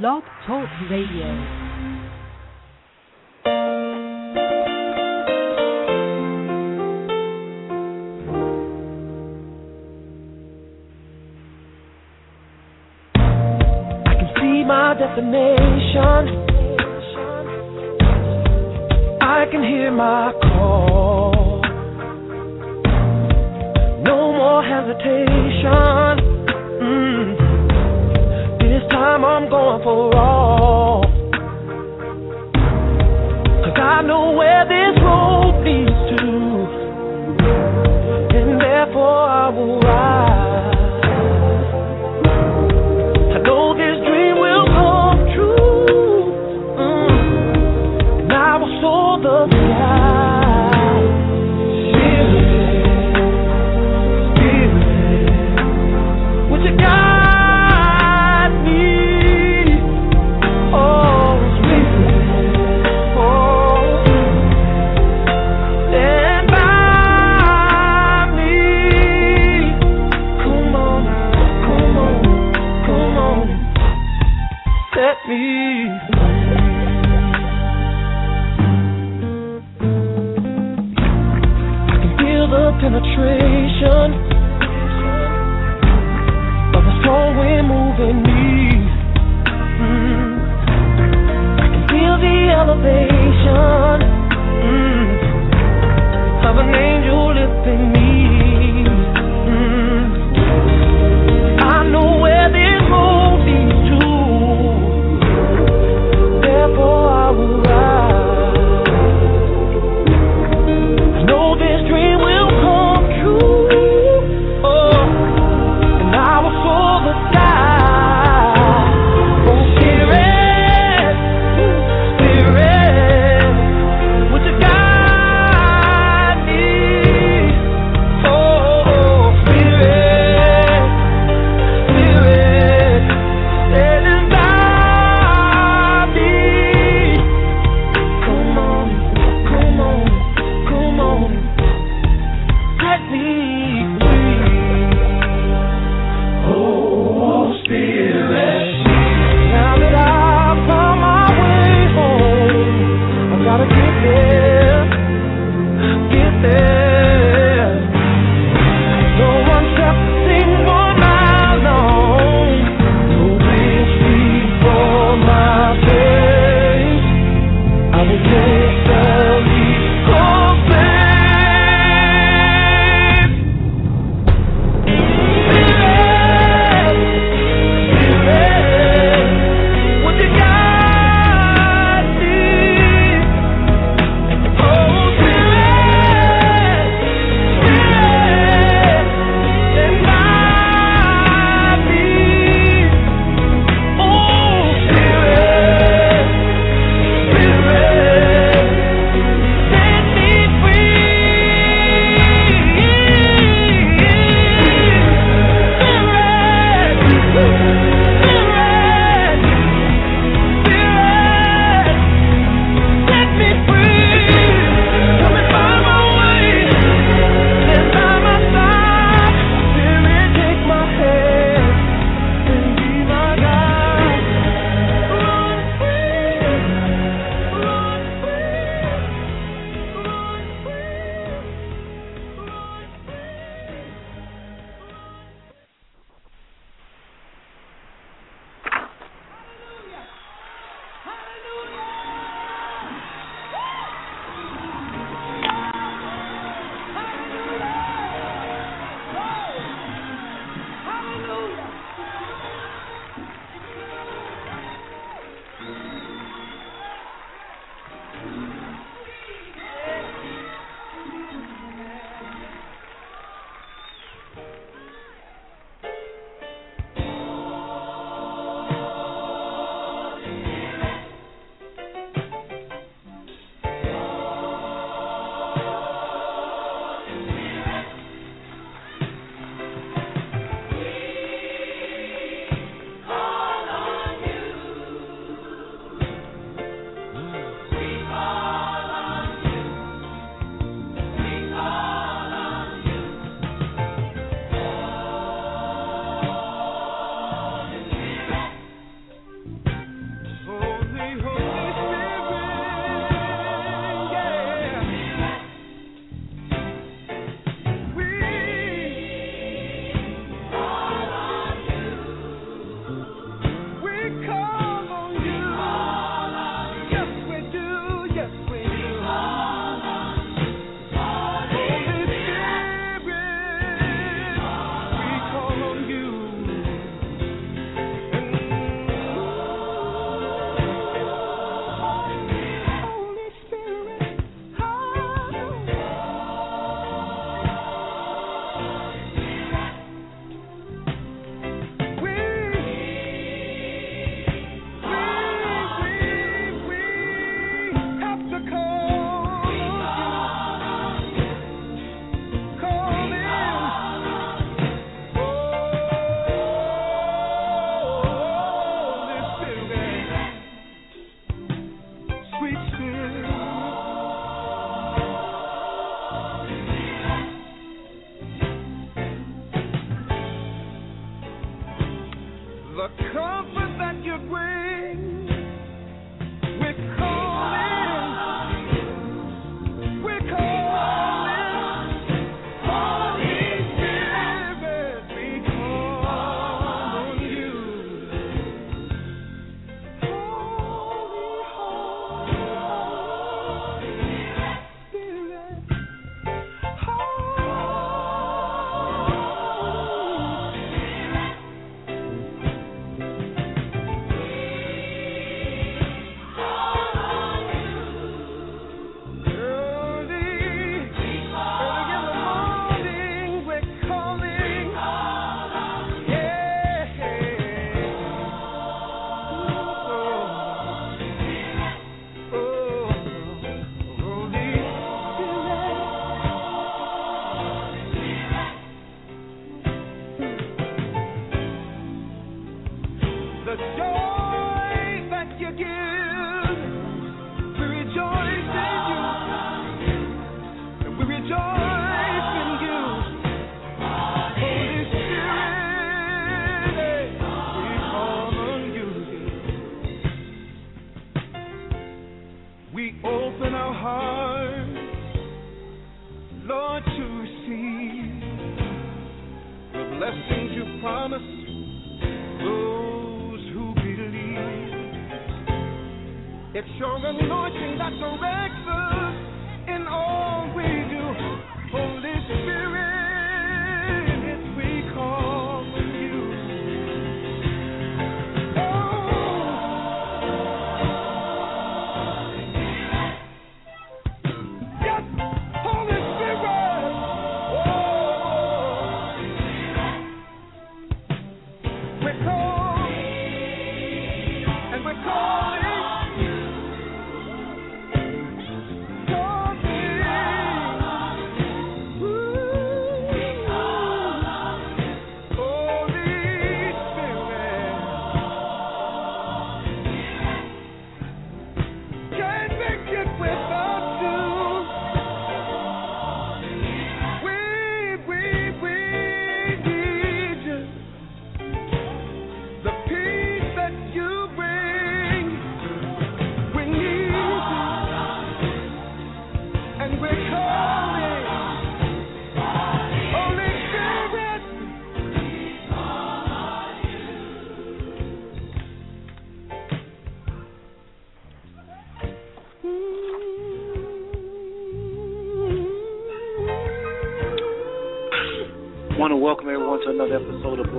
Blog Talk Radio. I can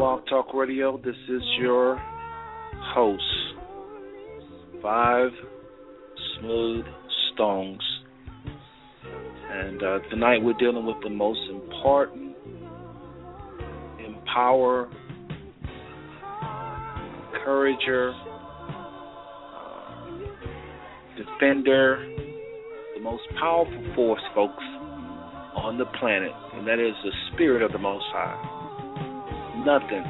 Blog Talk Radio. This is your host, Five Smooth Stones. And uh, tonight we're dealing with the most important, empower, encourager, uh, defender, the most powerful force, folks, on the planet, and that is the Spirit of the Most High. Nothing,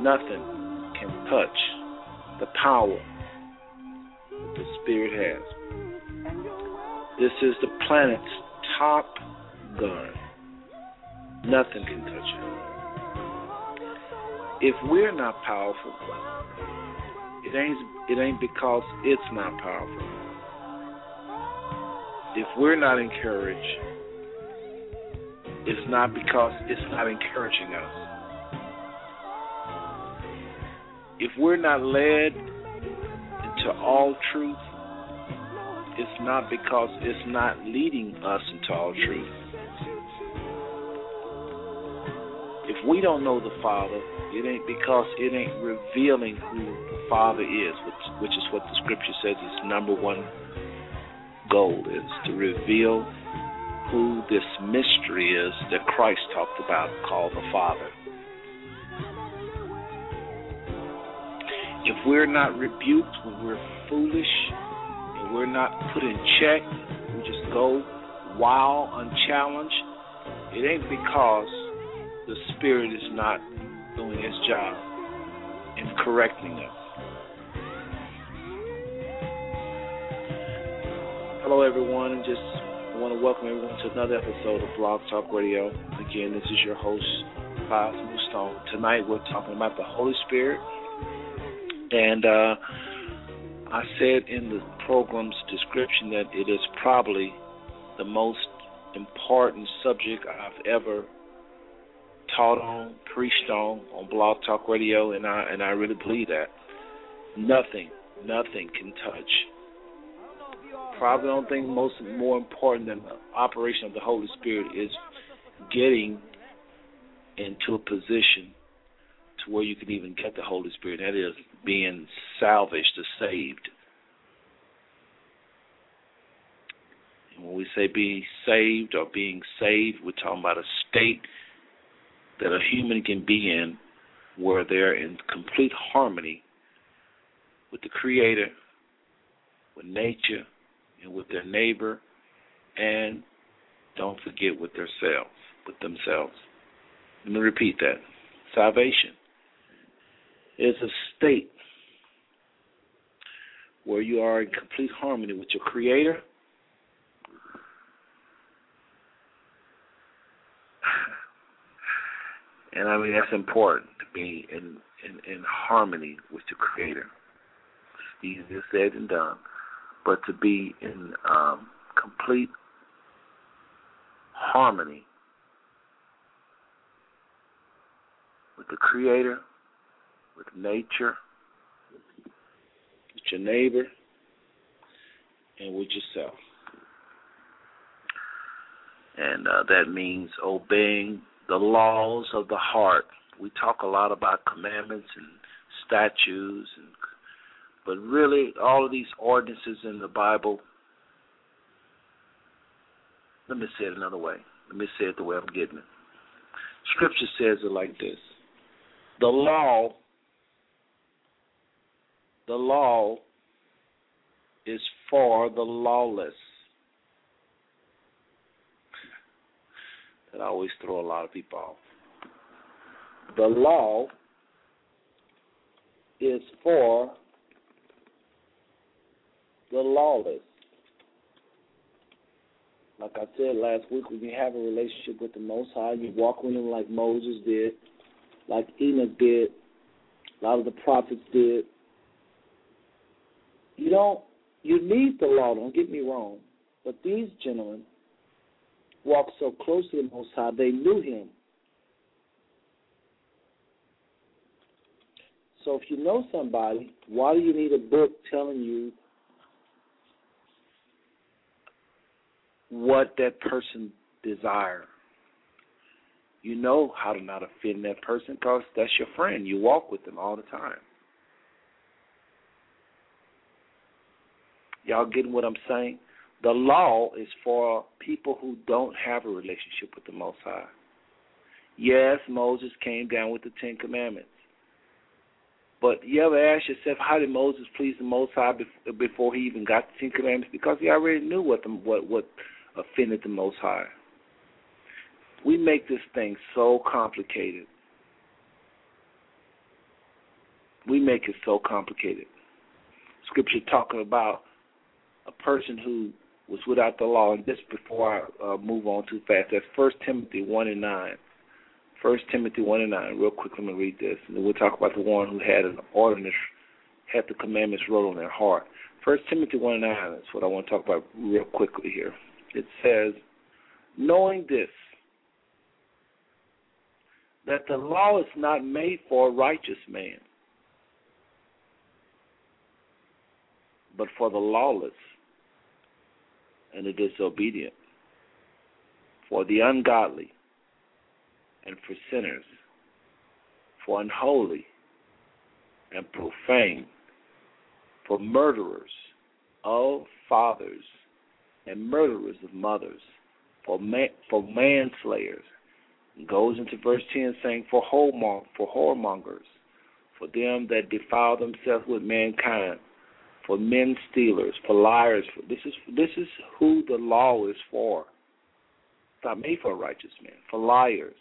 nothing can touch the power that the Spirit has. This is the planet's top gun. Nothing can touch it. If we're not powerful, it ain't it ain't because it's not powerful. If we're not encouraged, it's not because it's not encouraging us. If we're not led into all truth, it's not because it's not leading us into all truth. If we don't know the Father, it ain't because it ain't revealing who the Father is, which, which is what the Scripture says its number one goal is to reveal who this mystery is that Christ talked about called the Father. If we're not rebuked when we're foolish and we're not put in check, we just go wild, unchallenged, it ain't because the Spirit is not doing its job in correcting us. Hello, everyone, and just want to welcome everyone to another episode of Blog Talk Radio. Again, this is your host, Five Stone. Tonight we're talking about the Holy Spirit And uh, I said in the program's description that it is probably the most important subject I've ever taught on, preached on on Blog Talk Radio, and I and I really believe that nothing, nothing can touch. Probably the only thing most more important than the operation of the Holy Spirit is getting into a position to where you can even get the Holy Spirit. That is being salvaged or saved. And when we say being saved or being saved, we're talking about a state that a human can be in where they're in complete harmony with the Creator, with nature, and with their neighbor, and don't forget with themselves, with themselves. Let me repeat that. Salvation is a state where you are in complete harmony with your Creator. And I mean that's important to be in, in, in harmony with the Creator. It's easier said than done, but to be in um, complete harmony with the Creator, with nature, with your neighbor, and with yourself. And uh, that means obeying the laws of the heart. We talk a lot about commandments and statutes, and, but really, all of these ordinances in the Bible. Let me say it another way. Let me say it the way I'm getting it. Scripture says it like this the law the law is for the lawless. That always throw a lot of people off. The law is for the lawless. Like I said last week, when you have a relationship with the Most High, you walk with Him like Moses did, like Enoch did, a lot of the prophets did. You don't, you need the law, don't get me wrong, but these gentlemen walked so close to the Most High, they knew Him. So if you know somebody, why do you need a book telling you what that person desire? You know how to not offend that person because that's your friend. You walk with them all the time. Y'all getting what I'm saying? The law is for people who don't have a relationship with the Most High. Yes, Moses came down with the Ten Commandments. But you ever ask yourself, how did Moses please the Most High before he even got the Ten Commandments? Because he already knew what the, what what offended the Most High. We make this thing so complicated. We make it so complicated. Scripture talking about person who was without the law, and just before I uh, move on too fast, that's First Timothy one and nine. First Timothy one and nine. Real quick, let me read this, and then we'll talk about the one who had an ordinance, had the commandments wrote on their heart. First Timothy one and nine. That's what I want to talk about real quickly here. It says, knowing this that the law is not made for a righteous man, but for the lawless and the disobedient, for the ungodly and for sinners, for unholy and profane, for murderers of fathers and murderers of mothers, for man, for manslayers. Goes into verse 10 saying, For, whoremong- for whoremongers, for them that defile themselves with mankind, for men stealers, for liars. For, this is this is who the law is for. It's not made for a righteous man, for liars,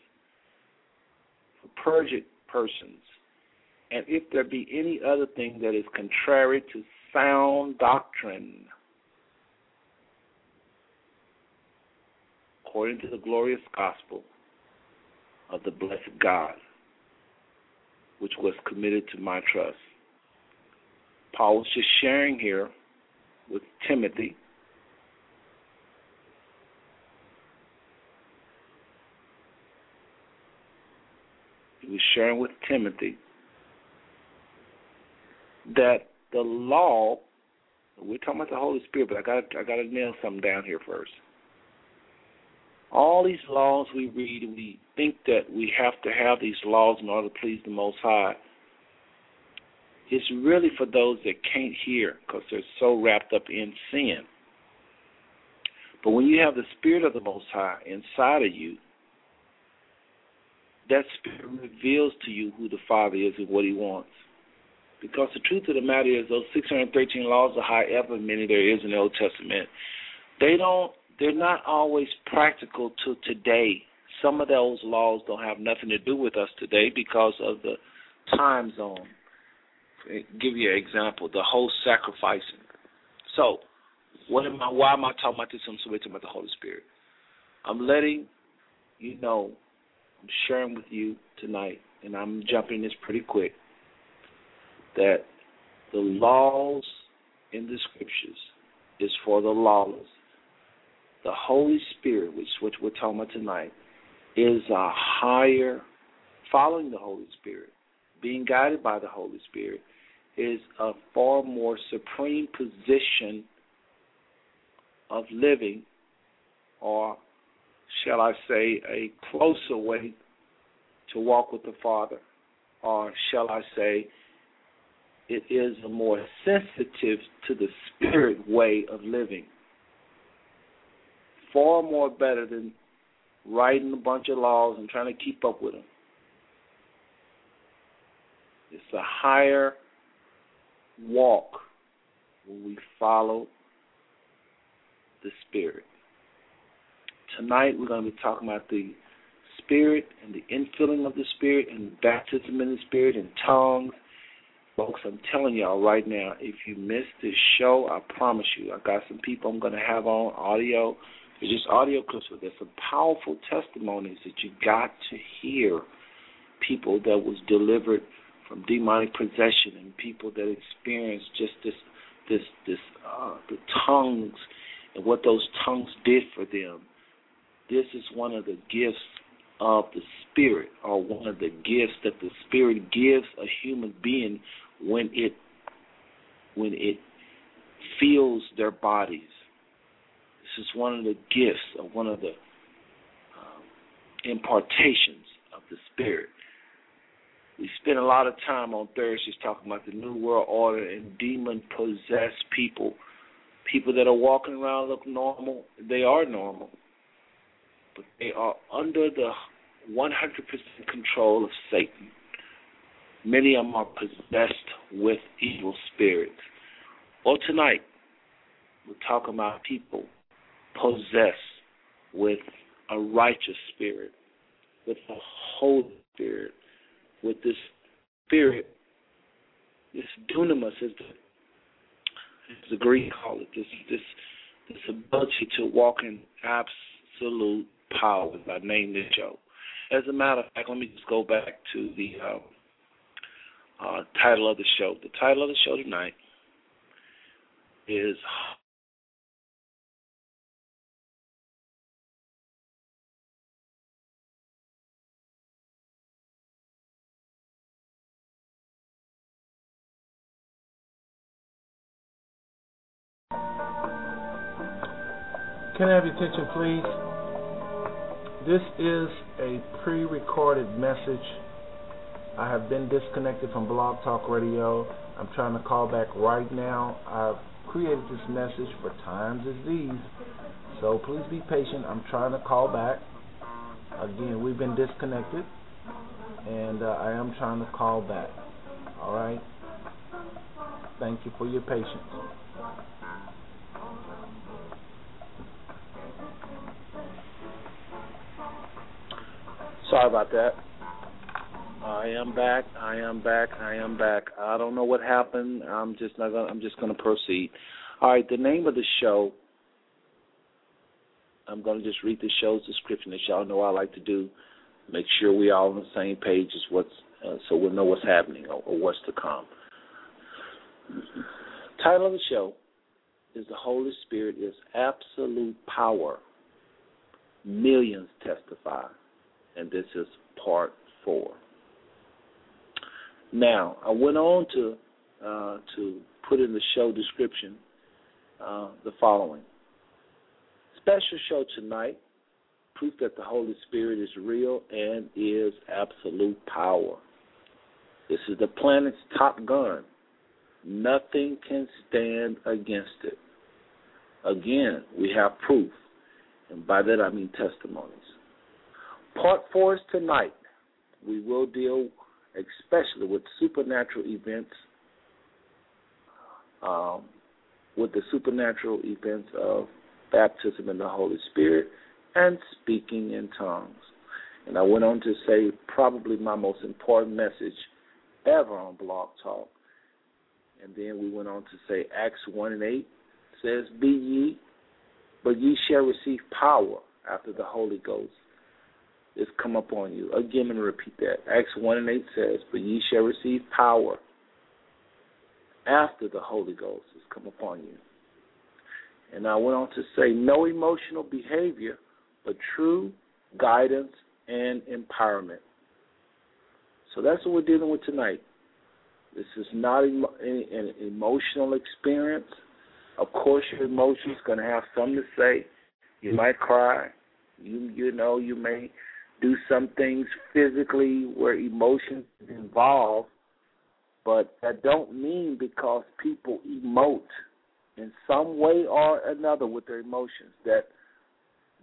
for perjured persons, and if there be any other thing that is contrary to sound doctrine, according to the glorious gospel of the blessed God, which was committed to my trust. Paul was just sharing here with Timothy. He was sharing with Timothy that the law we're talking about the Holy Spirit, but I got I got to nail something down here first. All these laws we read, we think that we have to have these laws in order to please the Most High. It's really for those that can't hear because they're so wrapped up in sin. But when you have the Spirit of the Most High inside of you, that Spirit reveals to you who the Father is and what He wants. Because the truth of the matter is, those 613 laws, or however many there is in the Old Testament, they don't, they're not always practical to today. Some of those laws don't have nothing to do with us today because of the time zone. Give you an example: the whole sacrificing. So, what am I? Why am I talking about this? I'm talking about the Holy Spirit. I'm letting you know. I'm sharing with you tonight, and I'm jumping this pretty quick that the laws in the scriptures is for the lawless. The Holy Spirit, which which we're talking about tonight, is a higher following the Holy Spirit, being guided by the Holy Spirit, is a far more supreme position of living, or shall I say, a closer way to walk with the Father, or shall I say, it is a more sensitive to the spirit way of living. Far more better than writing a bunch of laws and trying to keep up with them. It's a higher walk when we follow the Spirit. Tonight we're going to be talking about the Spirit and the infilling of the Spirit and baptism in the Spirit and tongues Folks, I'm telling y'all right now, if you missed this show, I promise you, I got some people I'm going to have on audio. It's just audio clips, but there's some powerful testimonies that you got to hear. People that was delivered from demonic possession and people that experienced just this, this, this, uh, the tongues and what those tongues did for them. This is one of the gifts of the Spirit, or one of the gifts that the Spirit gives a human being when it when it feels their bodies. This is one of the gifts of one of the um, impartations of the Spirit. We spend a lot of time on Thursdays talking about the New World Order and demon possessed people. People that are walking around look normal. They are normal. But they are under the 100% control of Satan. Many of them are possessed with evil spirits. Well, tonight, we're talking about people possessed with a righteous spirit, with a holy spirit, with this spirit, this dunamis is the, as the Greek call it, this this this ability to walk in absolute power. I named this show. As a matter of fact, let me just go back to the um, uh, title of the show. The title of the show tonight is Can I have your attention, please? This is a pre recorded message I have been disconnected from Blog Talk Radio. I'm trying to call back right now. I've created this message for times as these. So please be patient. I'm trying to call back. Again, we've been disconnected, and uh, I am trying to call back. All right? Thank you for your patience. Sorry about that. I am back. I am back. I am back. I don't know what happened. I'm just not gonna. I'm just gonna proceed. All right. The name of the show. I'm gonna just read the show's description that y'all know I like to do. Make sure we all on the same page as what's uh, so we'll know what's happening or, or what's to come. Title of the show is The Holy Spirit is Absolute Power. Millions testify. And this is part four. Now, I went on to uh, to put in the show description uh, the following. Special show tonight, proof that the Holy Spirit is real and is absolute power. This is the planet's top gun. Nothing can stand against it. Again, we have proof, and by that I mean testimonies. Part four is tonight. We will deal especially with supernatural events, um, with the supernatural events of baptism in the Holy Spirit and speaking in tongues. And I went on to say probably my most important message ever on Blog Talk. And then we went on to say Acts 1 and 8 says, Be ye, but ye shall receive power after the Holy Ghost is come upon you. Again, and repeat that. Acts 1 and 8 says, But ye shall receive power after the Holy Ghost is come upon you. And I went on to say, No emotional behavior, but true guidance and empowerment. So that's what we're dealing with tonight. This is not an emotional experience. Of course, your emotions going to have something to say. You might cry. You you know you may do some things physically where emotions involved, but that don't mean because people emote in some way or another with their emotions that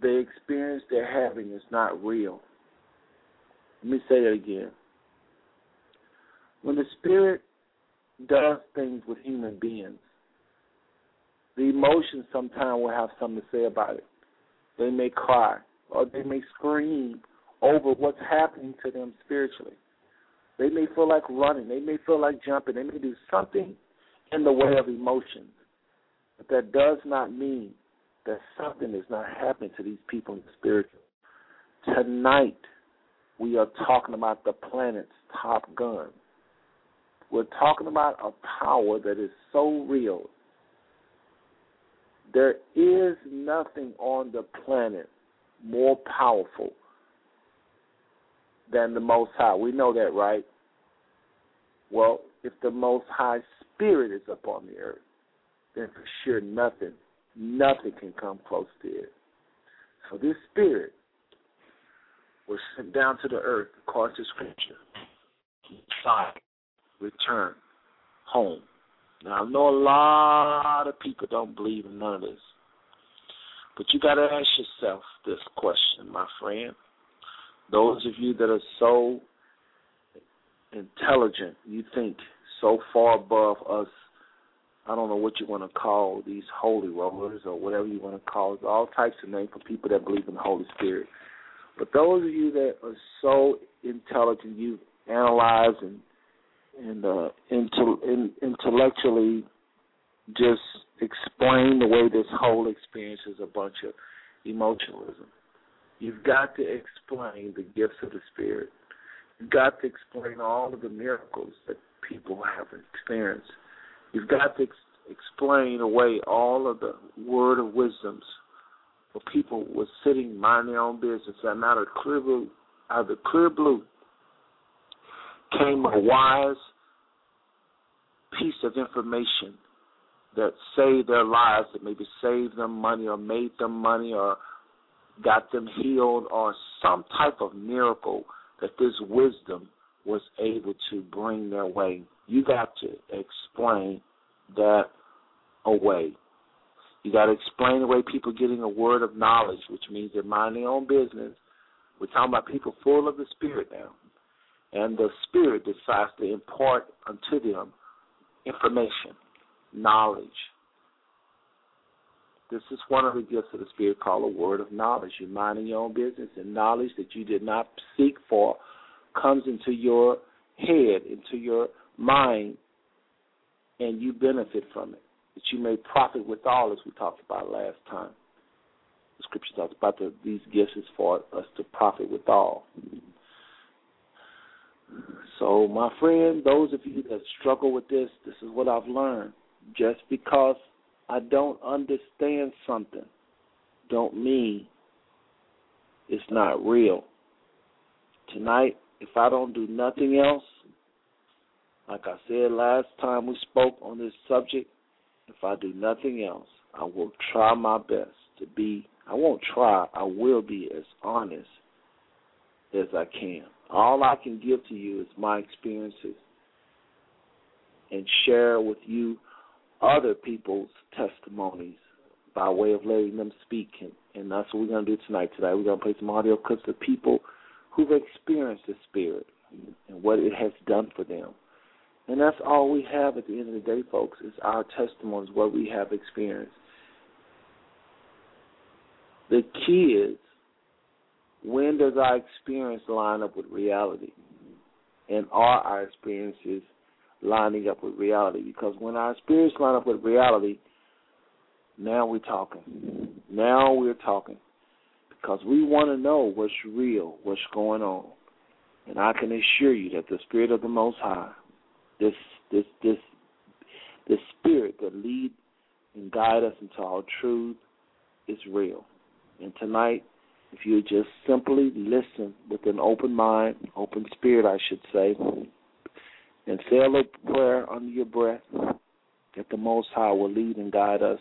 the experience they're having is not real. Let me say that again. When the spirit does things with human beings, the emotions sometimes will have something to say about it. They may cry or they may scream over what's happening to them spiritually. They may feel like running. They may feel like jumping. They may do something in the way of emotions. But that does not mean that something is not happening to these people in the spiritual. Tonight, we are talking about the planet's top gun. We're talking about a power that is so real. There is nothing on the planet more powerful than the Most High. We know that, right? Well, if the Most High Spirit is upon the earth, then for sure nothing, nothing can come close to it. So this Spirit was sent down to the earth according to Scripture. Messiah return home. Now I know a lot of people don't believe in none of this. But you gotta ask yourself this question, my friend. Those of you that are so intelligent, you think so far above us. I don't know what you want to call these holy rollers or whatever you want to call it. All types of names for people that believe in the Holy Spirit. But those of you that are so intelligent, you analyze and and uh, into, in, intellectually just explain the way this whole experience is a bunch of emotionalism. You've got to explain the gifts of the Spirit. You've got to explain all of the miracles that people have experienced. You've got to ex- explain away all of the word of wisdoms where people were sitting mind their own business and out of clear blue, out of clear blue came a wise piece of information that saved their lives, that maybe saved them money or made them money or got them healed or some type of miracle that this wisdom was able to bring their way. You got to explain that away. You got to explain the way people getting a word of knowledge, which means they're minding their own business. We're talking about people full of the Spirit now. And the Spirit decides to impart unto them information, knowledge, this is one of the gifts of the Spirit called a word of knowledge. You're minding your own business, and knowledge that you did not seek for comes into your head, into your mind, and you benefit from it. That you may profit with all, as we talked about last time. The scripture talks about the, these gifts is for us to profit with all. So, my friend, those of you that struggle with this, this is what I've learned. just because I don't understand something don't mean it's not real. Tonight, if I don't do nothing else, like I said last time we spoke on this subject, if I do nothing else, I will try my best to be, I won't try, I will be as honest as I can. All I can give to you is my experiences and share with you other people's testimonies by way of letting them speak. And, and that's what we're going to do tonight. Today, we're going to play some audio clips of people who've experienced the Spirit and what it has done for them. And that's all we have at the end of the day, folks, is our testimonies, what we have experienced. The key is when does our experience line up with reality? And are our experiences lining up with reality? Because when our spirits line up with reality, now we're talking. Now we're talking. Because we want to know what's real, what's going on. And I can assure you that the Spirit of the Most High, this this this this spirit that lead and guide us into all truth is real. And tonight, if you just simply listen with an open mind, open spirit, I should say, and say a little prayer under your breath, that the Most High will lead and guide us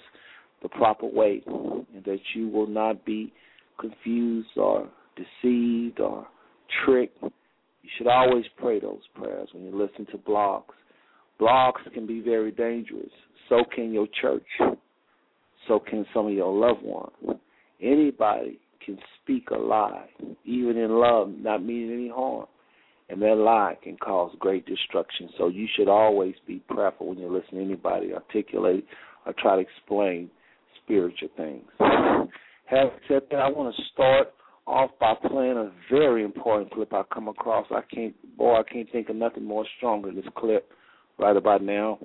the proper way, and that you will not be confused or deceived or tricked. You should always pray those prayers when you listen to blogs. Blogs can be very dangerous. So can your church. So can some of your loved ones. Anybody can speak a lie, even in love, not meaning any harm. And that lie can cause great destruction. So you should always be prayerful when you listen to anybody articulate or try to explain spiritual things. Having said that, I want to start off by playing a very important clip I come across. I can't, boy, I can't think of nothing more stronger than this clip right about now.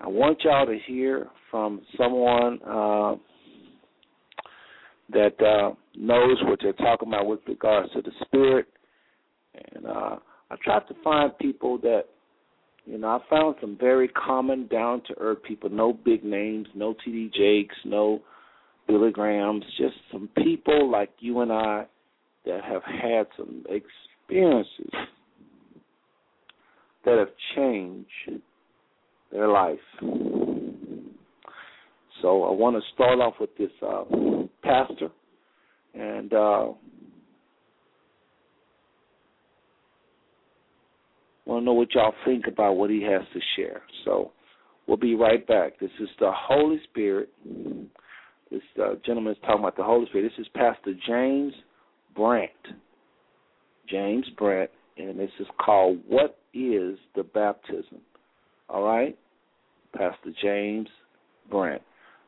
I want y'all to hear from someone uh, that uh, knows what they're talking about with regards to the spirit. And uh, I tried to find people that, you know, I found some very common, down to earth people. No big names, no T.D. Jakes, no Billy Grahams, just some people like you and I that have had some experiences that have changed their life. So I want to start off with this uh, pastor, and uh, want to know what y'all think about what he has to share. So we'll be right back. This is the Holy Spirit. This uh, gentleman is talking about the Holy Spirit. This is Pastor James Brandt. James Brandt, and this is called What is the Baptism? All right? Pastor James Brandt.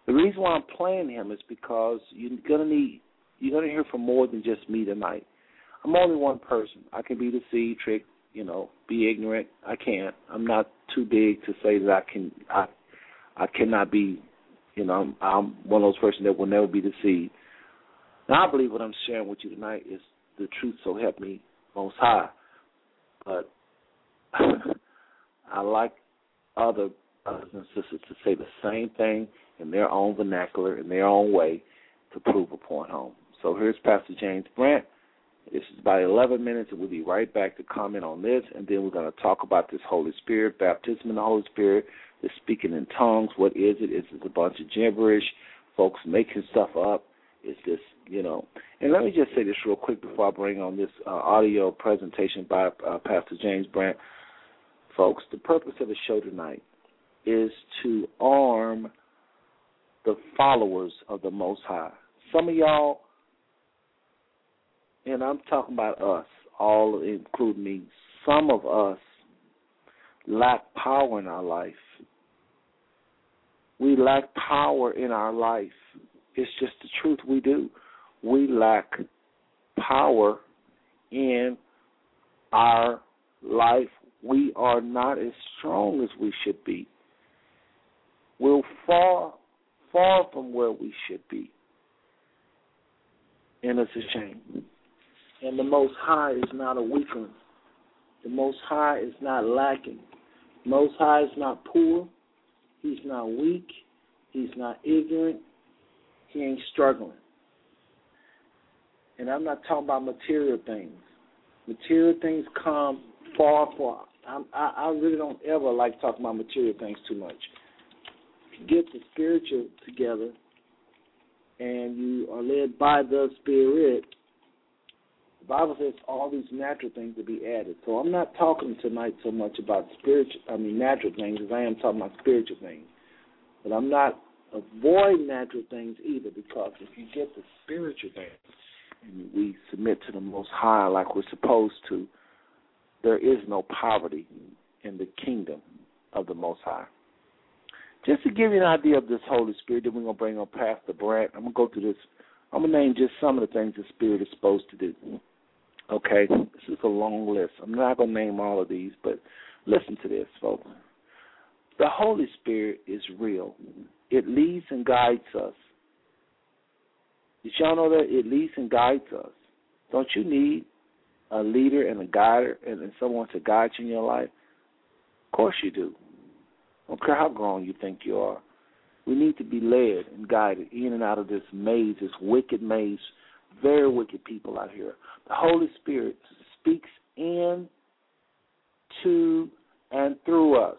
The reason why I'm playing him is because you're gonna need you're gonna hear from more than just me tonight. I'm only one person. I can be deceived, trick, you know, be ignorant. I can't. I'm not too big to say that I can. I I cannot be. You know, I'm, I'm one of those persons that will never be deceived. Now I believe what I'm sharing with you tonight is the truth. So help me, Most High. But I like other brothers and sisters to say the same thing in their own vernacular, in their own way, to prove a point home. So here's Pastor James Brandt. This is about 11 minutes, and we'll be right back to comment on this, and then we're going to talk about this Holy Spirit, baptism in the Holy Spirit, the speaking in tongues. What is it? Is it a bunch of gibberish? Folks making stuff up? Is this, you know? And let me just say this real quick before I bring on this uh, audio presentation by uh, Pastor James Brandt. Folks, the purpose of the show tonight is to arm the followers of the Most High. Some of y'all, and I'm talking about us, all including me, some of us lack power in our life. We lack power in our life. It's just the truth we do. We lack power in our life. We are not as strong as we should be. We're far far from where we should be. And it's a shame. And the Most High is not a weakling. The Most High is not lacking. Most High is not poor. He's not weak. He's not ignorant. He ain't struggling. And I'm not talking about material things. Material things come far, far. I, I really don't ever like talking about material things too much. Get the spiritual together, and you are led by the Spirit. Bible says all these natural things will be added. So I'm not talking tonight so much about spiritual, I mean natural things, as I am talking about spiritual things. But I'm not avoiding natural things either, because if you get the spiritual things and we submit to the Most High like we're supposed to, there is no poverty in the kingdom of the Most High. Just to give you an idea of this Holy Spirit, then we're to bring on Pastor Brad. I'm to go through this. I'm to name just some of the things the Spirit is supposed to do. Okay? This is a long list. I'm not going to name all of these, but listen to this, folks. The Holy Spirit is real. It leads and guides us. Did y'all know that it leads and guides us? Don't you need a leader and a guider and, and someone to guide you in your life? Of course you do. I don't care how grown you think you are. We need to be led and guided in and out of this maze, this wicked maze. Very wicked people out here. The Holy Spirit speaks in, to, and through us.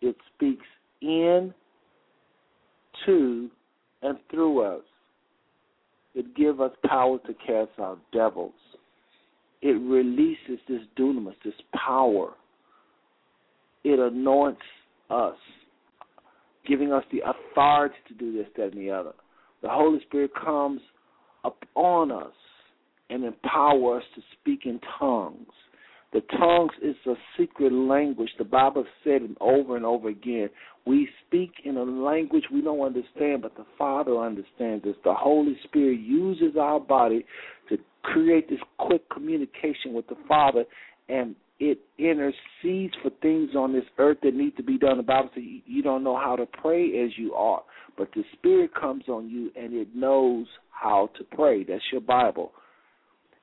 It speaks in, to, and through us. It gives us power to cast out devils. It releases this dunamis, this power. It anoints us, giving us the authority to do this, that, and the other. The Holy Spirit comes upon us and empower us to speak in tongues. The tongues is a secret language. The Bible said it over and over again. We speak in a language we don't understand, but the Father understands us. The Holy Spirit uses our body to create this quick communication with the Father, and it intercedes for things on this earth that need to be done. The Bible says you don't know how to pray as you ought, but the Spirit comes on you and it knows how to pray. That's your Bible.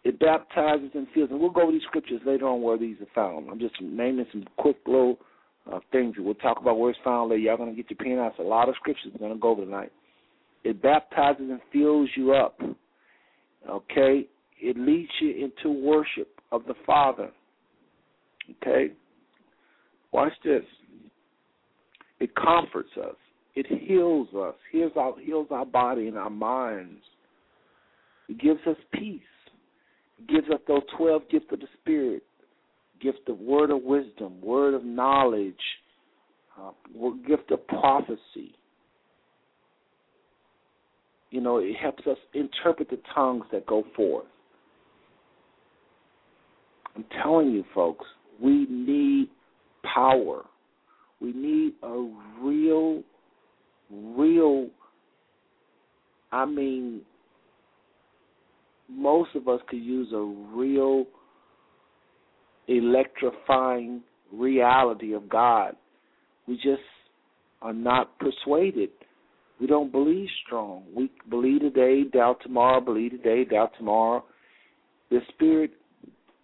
It baptizes and fills. And we'll go over these scriptures later on where these are found. I'm just naming some quick little uh, things. We'll talk about where it's found later. Y'all going to get your pen out. It's a lot of scriptures we're going to go over tonight. It baptizes and fills you up. Okay? It leads you into worship of the Father. Okay? Watch this. It comforts us. It heals us. Heals our heals our body and our minds. It gives us peace It gives us those 12 gifts of the Spirit gift of word of wisdom, word of knowledge, uh, gift of prophecy. You know, it helps us interpret the tongues that go forth. I'm telling you, folks, we need power. We need a real, real, I mean, most of us could use a real electrifying reality of God. We just are not persuaded. We don't believe strong. We believe today, doubt tomorrow, believe today, doubt tomorrow. The Spirit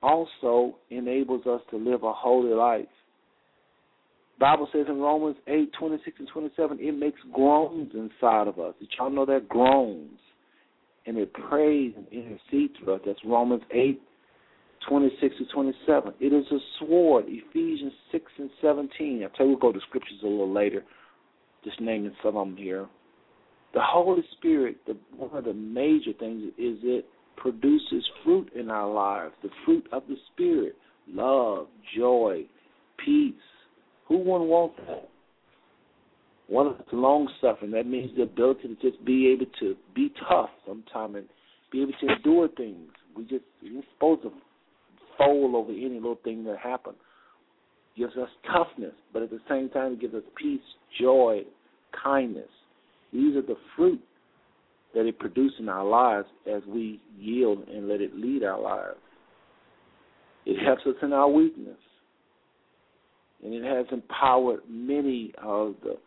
also enables us to live a holy life. Bible says in Romans 8, 26 and 27, it makes groans inside of us. Did y'all know that? Groans and it prays and intercedes for us. That's Romans 8, 26 to 27. It is a sword, Ephesians 6 and 17. I'll tell you, we'll go to scriptures a little later, just naming some of them here. The Holy Spirit, the, one of the major things is it produces fruit in our lives, the fruit of the Spirit love, joy, peace. Who wouldn't want that? One is long suffering. That means the ability to just be able to be tough sometimes and be able to endure things. We just we're supposed to fold over any little thing that happens. Gives us toughness, but at the same time it gives us peace, joy, kindness. These are the fruit that it produces in our lives as we yield and let it lead our lives. It helps us in our weakness. And it has empowered many of the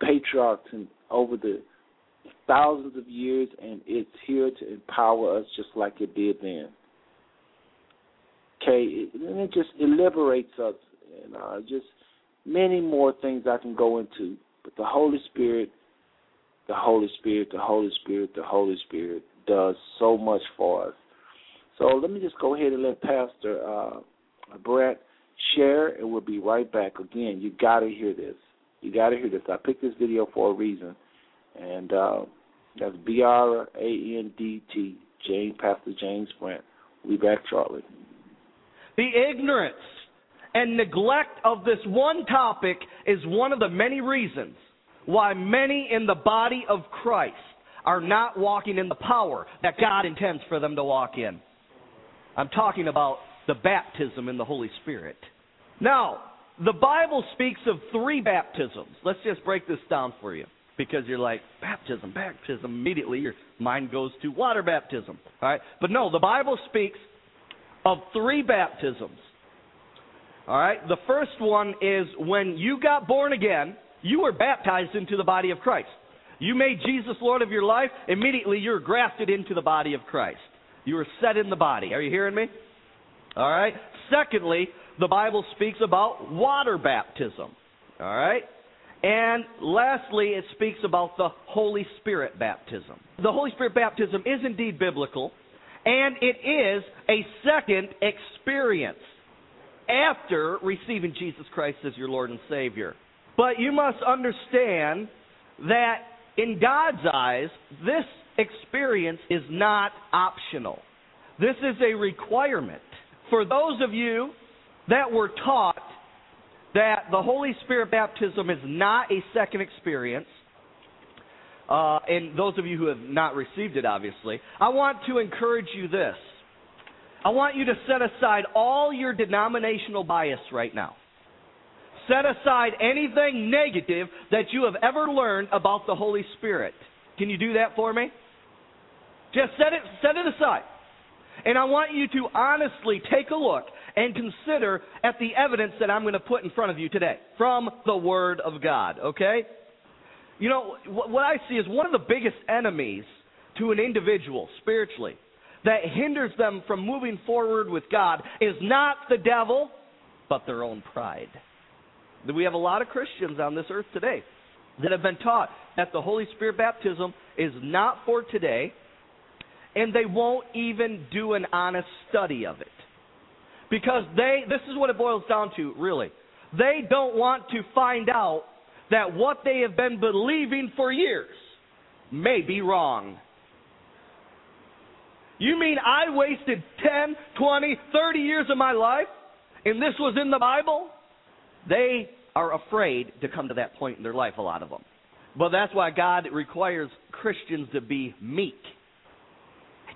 patriarchs and over the thousands of years, and it's here to empower us just like it did then. Okay, and it just it liberates us, and uh, just many more things I can go into. But the Holy Spirit, the Holy Spirit, the Holy Spirit, the Holy Spirit does so much for us. So let me just go ahead and let Pastor uh, Brett share, and we'll be right back. Again, you got to hear this. You got to hear this. I picked this video for a reason, and uh, that's B R A N D T, James Pastor James Brandt. Be back shortly. The ignorance and neglect of this one topic is one of the many reasons why many in the body of Christ are not walking in the power that God intends for them to walk in. I'm talking about the baptism in the Holy Spirit. Now, the Bible speaks of three baptisms. Let's just break this down for you because you're like, baptism, baptism. Immediately your mind goes to water baptism. All right? But no, the Bible speaks of three baptisms. All right? The first one is when you got born again, you were baptized into the body of Christ. You made Jesus Lord of your life, immediately you're grafted into the body of Christ. You were set in the body. Are you hearing me? All right? Secondly, the Bible speaks about water baptism. All right? And lastly, it speaks about the Holy Spirit baptism. The Holy Spirit baptism is indeed biblical, and it is a second experience after receiving Jesus Christ as your Lord and Savior. But you must understand that in God's eyes, this experience is not optional. This is a requirement. For those of you that were taught that the Holy Spirit baptism is not a second experience, uh, and those of you who have not received it, obviously, I want to encourage you this. I want you to set aside all your denominational bias right now. Set aside anything negative that you have ever learned about the Holy Spirit. Can you do that for me? Just set it set it aside. And I want you to honestly take a look and consider at the evidence that I'm going to put in front of you today from the Word of God, okay? You know, what I see is one of the biggest enemies to an individual spiritually that hinders them from moving forward with God is not the devil, but their own pride. We have a lot of Christians on this earth today that have been taught that the Holy Spirit baptism is not for today, and they won't even do an honest study of it. Because they, this is what it boils down to, really. They don't want to find out that what they have been believing for years may be wrong. You mean I wasted 10, 20, 30 years of my life and this was in the Bible? They are afraid to come to that point in their life, a lot of them. But that's why God requires Christians to be meek,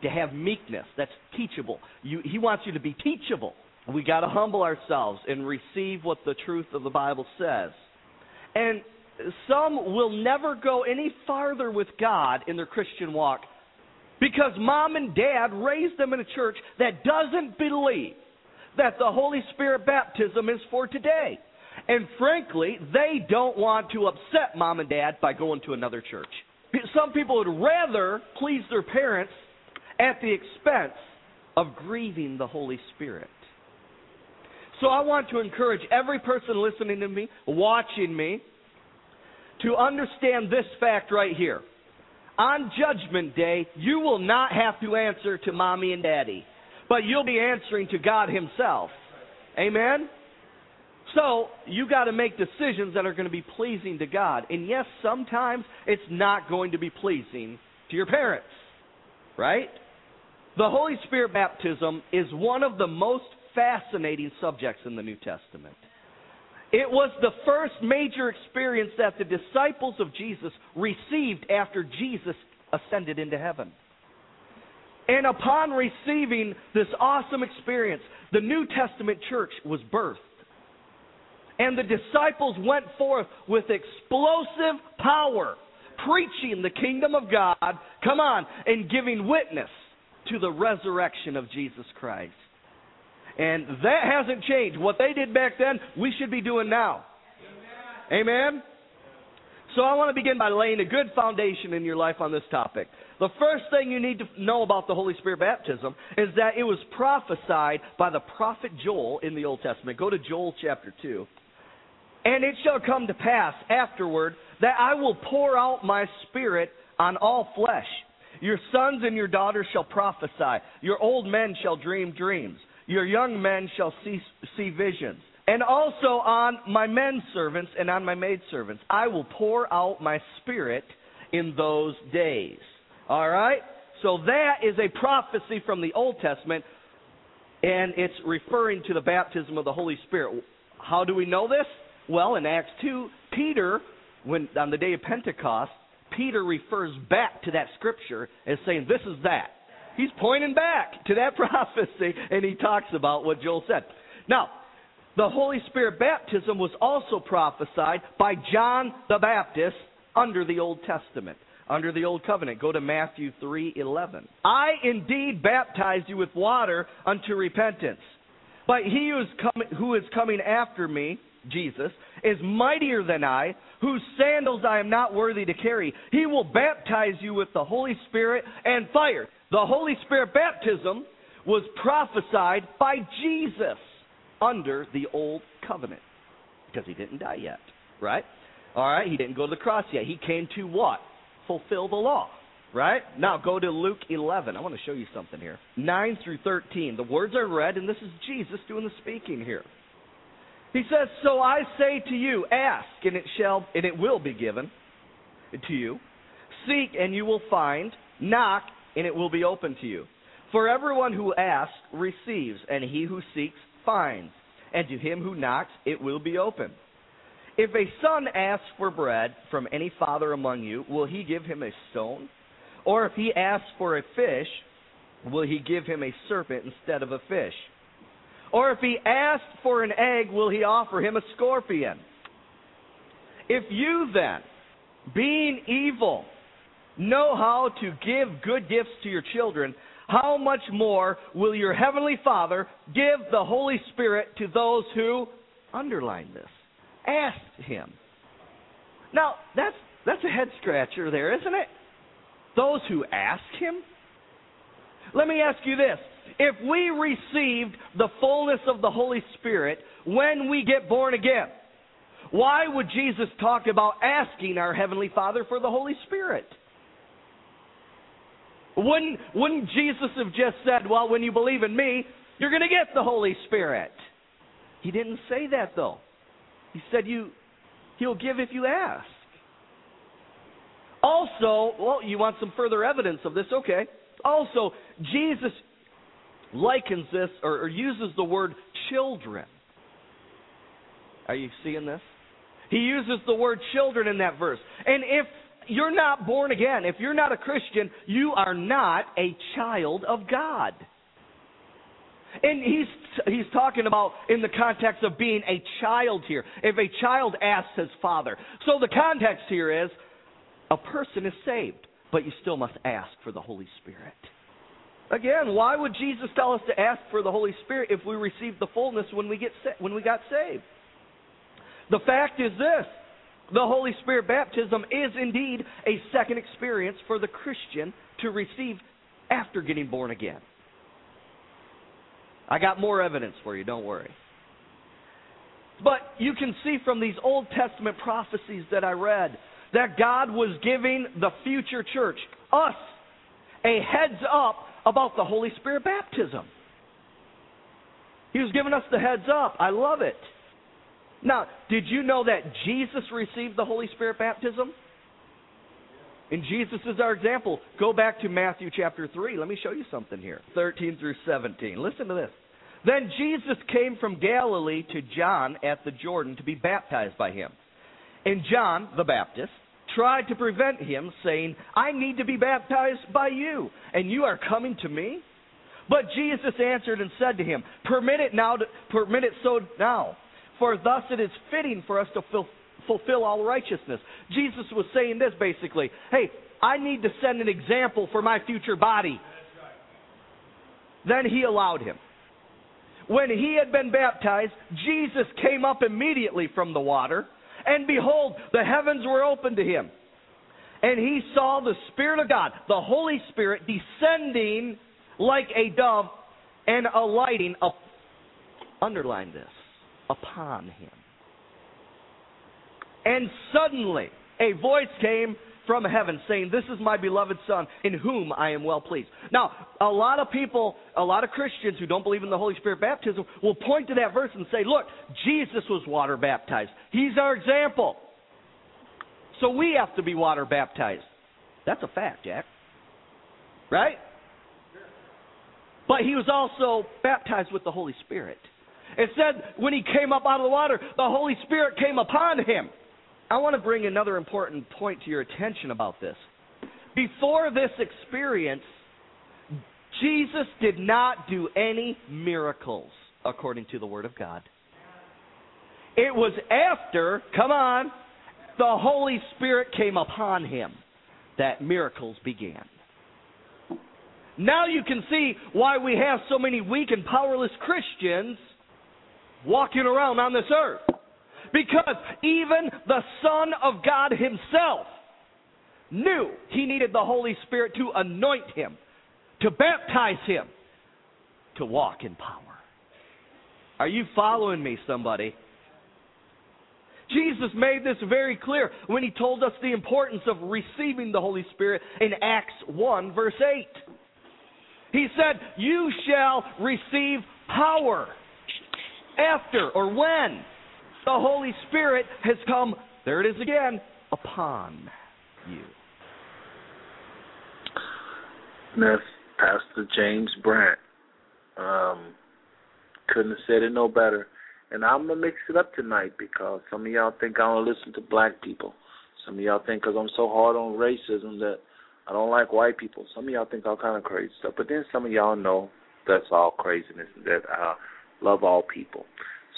to have meekness. That's teachable. You, he wants you to be teachable. We got to humble ourselves and receive what the truth of the Bible says. And some will never go any farther with God in their Christian walk because mom and dad raised them in a church that doesn't believe that the Holy Spirit baptism is for today. And frankly, they don't want to upset mom and dad by going to another church. Some people would rather please their parents at the expense of grieving the Holy Spirit. So I want to encourage every person listening to me, watching me, to understand this fact right here. On Judgment Day, you will not have to answer to mommy and daddy, but you'll be answering to God Himself. Amen? So, you got to make decisions that are going to be pleasing to God. And yes, sometimes it's not going to be pleasing to your parents. Right? The Holy Spirit baptism is one of the most fascinating subjects in the New Testament. It was the first major experience that the disciples of Jesus received after Jesus ascended into heaven. And upon receiving this awesome experience, the New Testament church was birthed. And the disciples went forth with explosive power, preaching the kingdom of God, come on, and giving witness to the resurrection of Jesus Christ. And that hasn't changed. What they did back then, we should be doing now. Amen? Amen? So I want to begin by laying a good foundation in your life on this topic. The first thing you need to know about the Holy Spirit baptism is that it was prophesied by the prophet Joel in the Old Testament. Go to Joel chapter 2. And it shall come to pass afterward that I will pour out my spirit on all flesh. Your sons and your daughters shall prophesy. Your old men shall dream dreams. Your young men shall see, see visions. And also on my men servants and on my maidservants, I will pour out my spirit in those days. All right? So that is a prophecy from the Old Testament, and it's referring to the baptism of the Holy Spirit. How do we know this? Well, in Acts 2, Peter, when on the day of Pentecost, Peter refers back to that scripture as saying, This is that. He's pointing back to that prophecy, and he talks about what Joel said. Now, the Holy Spirit baptism was also prophesied by John the Baptist under the Old Testament, under the Old Covenant. Go to Matthew 3:11. I indeed baptize you with water unto repentance. But he who is, who is coming after me, Jesus, is mightier than I, whose sandals I am not worthy to carry. He will baptize you with the Holy Spirit and fire. The Holy Spirit baptism was prophesied by Jesus under the old covenant because he didn't die yet, right? All right, he didn't go to the cross yet. He came to what? Fulfill the law, right? Now go to Luke 11. I want to show you something here. 9 through 13. The words are read, and this is Jesus doing the speaking here. He says, "So I say to you, ask, and it shall and it will be given to you. Seek and you will find. Knock and it will be open to you. For everyone who asks receives, and he who seeks finds, and to him who knocks it will be open. If a son asks for bread from any father among you, will he give him a stone? Or if he asks for a fish, will he give him a serpent instead of a fish? Or if he asks for an egg, will he offer him a scorpion? If you then, being evil, know how to give good gifts to your children, how much more will your heavenly Father give the Holy Spirit to those who underline this? Ask him. Now, that's that's a head scratcher there, isn't it? Those who ask him? Let me ask you this. If we received the fullness of the Holy Spirit when we get born again, why would Jesus talk about asking our Heavenly Father for the Holy Spirit? Wouldn't, wouldn't Jesus have just said, Well, when you believe in me, you're going to get the Holy Spirit? He didn't say that, though. He said, you, He'll give if you ask. Also, well, you want some further evidence of this? Okay. Also, Jesus likens this or, or uses the word children. Are you seeing this? He uses the word children in that verse. And if you're not born again, if you're not a Christian, you are not a child of God. And he's he's talking about in the context of being a child here. If a child asks his father. So the context here is a person is saved, but you still must ask for the Holy Spirit. Again, why would Jesus tell us to ask for the Holy Spirit if we receive the fullness when we get when we got saved? The fact is this the Holy Spirit baptism is indeed a second experience for the Christian to receive after getting born again. I got more evidence for you, don't worry. But you can see from these Old Testament prophecies that I read that God was giving the future church, us, a heads up about the Holy Spirit baptism. He was giving us the heads up. I love it. Now, did you know that Jesus received the Holy Spirit baptism? And Jesus is our example. Go back to Matthew chapter 3. Let me show you something here 13 through 17. Listen to this. Then Jesus came from Galilee to John at the Jordan to be baptized by him. And John, the Baptist, tried to prevent him, saying, I need to be baptized by you, and you are coming to me? But Jesus answered and said to him, Permit it now, to, permit it so now for thus it is fitting for us to fulfill all righteousness. Jesus was saying this basically hey, I need to set an example for my future body. Then he allowed him. When he had been baptized, Jesus came up immediately from the water, and behold, the heavens were opened to him. And he saw the Spirit of God, the Holy Spirit, descending like a dove and alighting up. Underline this upon him. And suddenly a voice came from heaven saying, This is my beloved Son, in whom I am well pleased. Now, a lot of people, a lot of Christians who don't believe in the Holy Spirit baptism will point to that verse and say, Look, Jesus was water baptized. He's our example. So we have to be water baptized. That's a fact, Jack. Right? But he was also baptized with the Holy Spirit. It said when he came up out of the water, the Holy Spirit came upon him. I want to bring another important point to your attention about this. Before this experience, Jesus did not do any miracles according to the Word of God. It was after, come on, the Holy Spirit came upon him that miracles began. Now you can see why we have so many weak and powerless Christians walking around on this earth. Because even the Son of God Himself knew He needed the Holy Spirit to anoint Him, to baptize Him, to walk in power. Are you following me, somebody? Jesus made this very clear when he told us the importance of receiving the Holy Spirit in Acts 1, verse 8. He said, You shall receive power after or when the Holy Spirit has come, there it is again, upon you. That's Pastor James Brandt. Um, couldn't have said it no better. And I'm gonna mix it up tonight because some of y'all think I don't listen to black people. Some of y'all think because I'm so hard on racism that I don't like white people. Some of y'all think all kind of crazy stuff. But then some of y'all know that's all craziness that I love all people.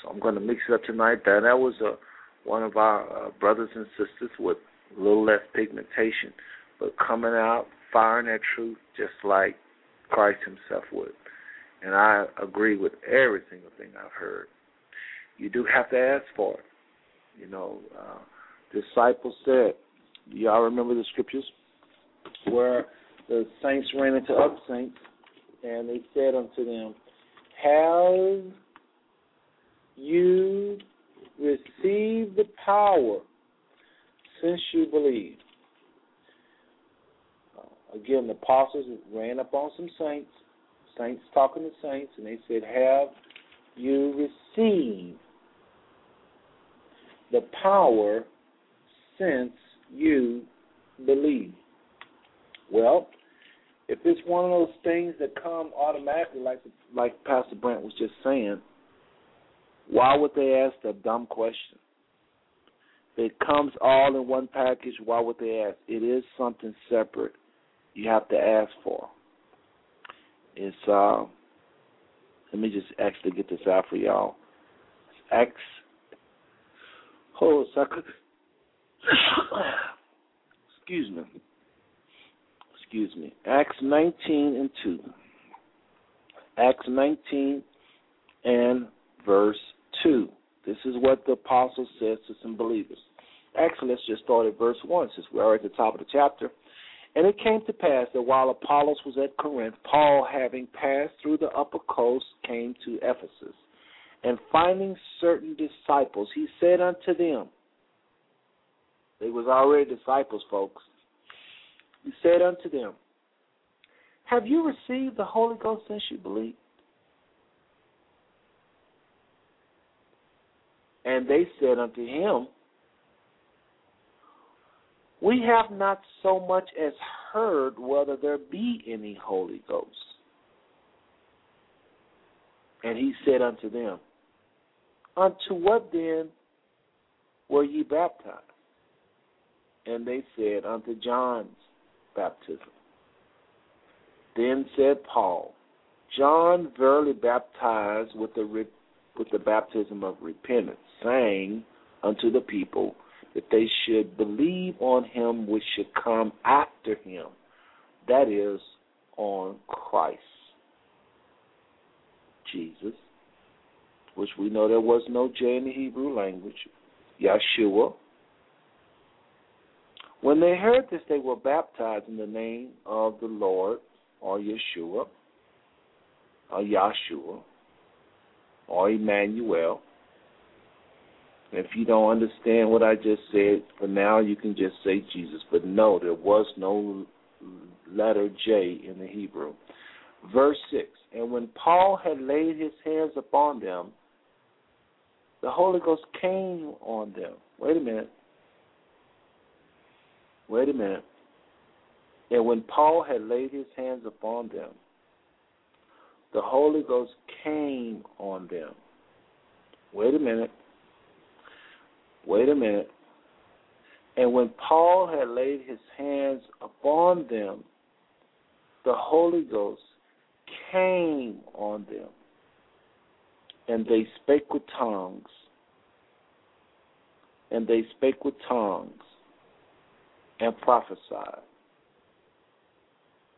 I'm gonna mix it up tonight. That that was a uh, one of our uh, brothers and sisters with a little less pigmentation, but coming out firing that truth just like Christ Himself would. And I agree with every single thing I've heard you do have to ask for it. You know, uh, disciples said, y'all remember the scriptures where the saints ran into other saints and they said unto them, Have you receive the power since you believe? Uh, again, the apostles ran up on some saints, saints talking to saints, and they said, Have you received the power since you believe. Well, if it's one of those things that come automatically, like like Pastor Brent was just saying, why would they ask that dumb question? It comes all in one package, why would they ask? It is something separate. You have to ask for. It's uh, let me just actually get this out for y'all. Hold on a second. Excuse me. Excuse me. Acts 19 and 2. Acts 19 and verse 2. This is what the apostle says to some believers. Actually, let's just start at verse 1 since we're at the top of the chapter. And it came to pass that while Apollos was at Corinth, Paul, having passed through the upper coast, came to Ephesus. And finding certain disciples, he said unto them, They was already disciples, folks. He said unto them, Have you received the Holy Ghost since you believed? And they said unto him, We have not so much as heard whether there be any Holy Ghost. And he said unto them, Unto what then were ye baptized? And they said, Unto John's baptism. Then said Paul, John verily baptized with the with the baptism of repentance, saying unto the people that they should believe on him which should come after him, that is, on Christ. Jesus, which we know there was no J in the Hebrew language, Yeshua. When they heard this, they were baptized in the name of the Lord, or Yeshua, or Yahshua, or Emmanuel. If you don't understand what I just said, for now you can just say Jesus. But no, there was no letter J in the Hebrew. Verse 6 And when Paul had laid his hands upon them, the Holy Ghost came on them. Wait a minute. Wait a minute. And when Paul had laid his hands upon them, the Holy Ghost came on them. Wait a minute. Wait a minute. And when Paul had laid his hands upon them, the Holy Ghost came on them, and they spake with tongues. And they spake with tongues and prophesied.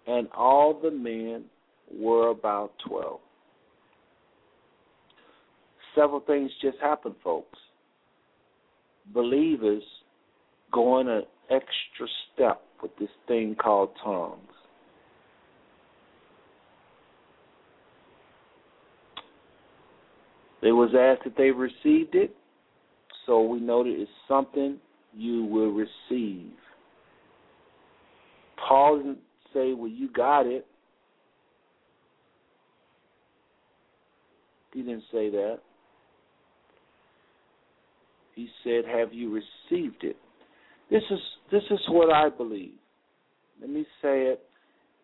And all the men were about 12. Several things just happened, folks. Believers going an extra step with this thing called tongues. They was asked if they received it, so we know that it's something you will receive. Paul didn't say, "Well, you got it." He didn't say that. He said, "Have you received it?" This is this is what I believe. Let me say it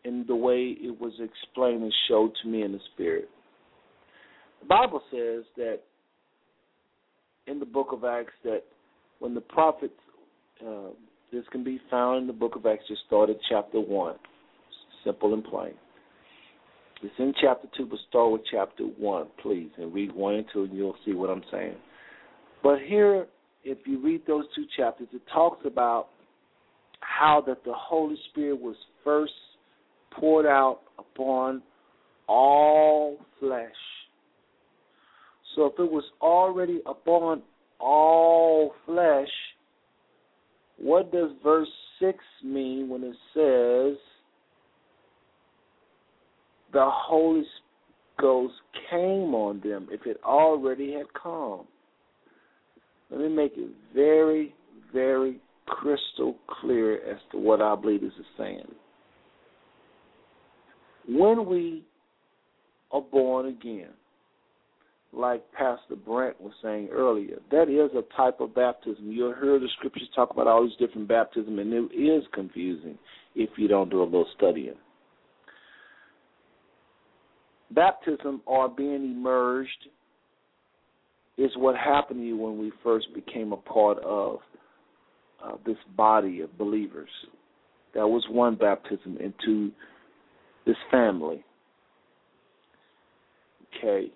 in the way it was explained and showed to me in the spirit. The Bible says that in the book of Acts that when the prophets, uh, this can be found in the book of Acts, just start at chapter 1. Simple and plain. It's in chapter 2, but start with chapter 1, please, and read 1 and 2, and you'll see what I'm saying. But here, if you read those two chapters, it talks about how that the Holy Spirit was first poured out upon all flesh so if it was already upon all flesh, what does verse 6 mean when it says the Holy Ghost came on them if it already had come? Let me make it very, very crystal clear as to what our believe are saying. When we are born again, like Pastor Brent was saying earlier. That is a type of baptism. You'll hear the scriptures talk about all these different baptisms, and it is confusing if you don't do a little studying. Baptism or being immersed is what happened to you when we first became a part of uh, this body of believers. That was one baptism into this family. Okay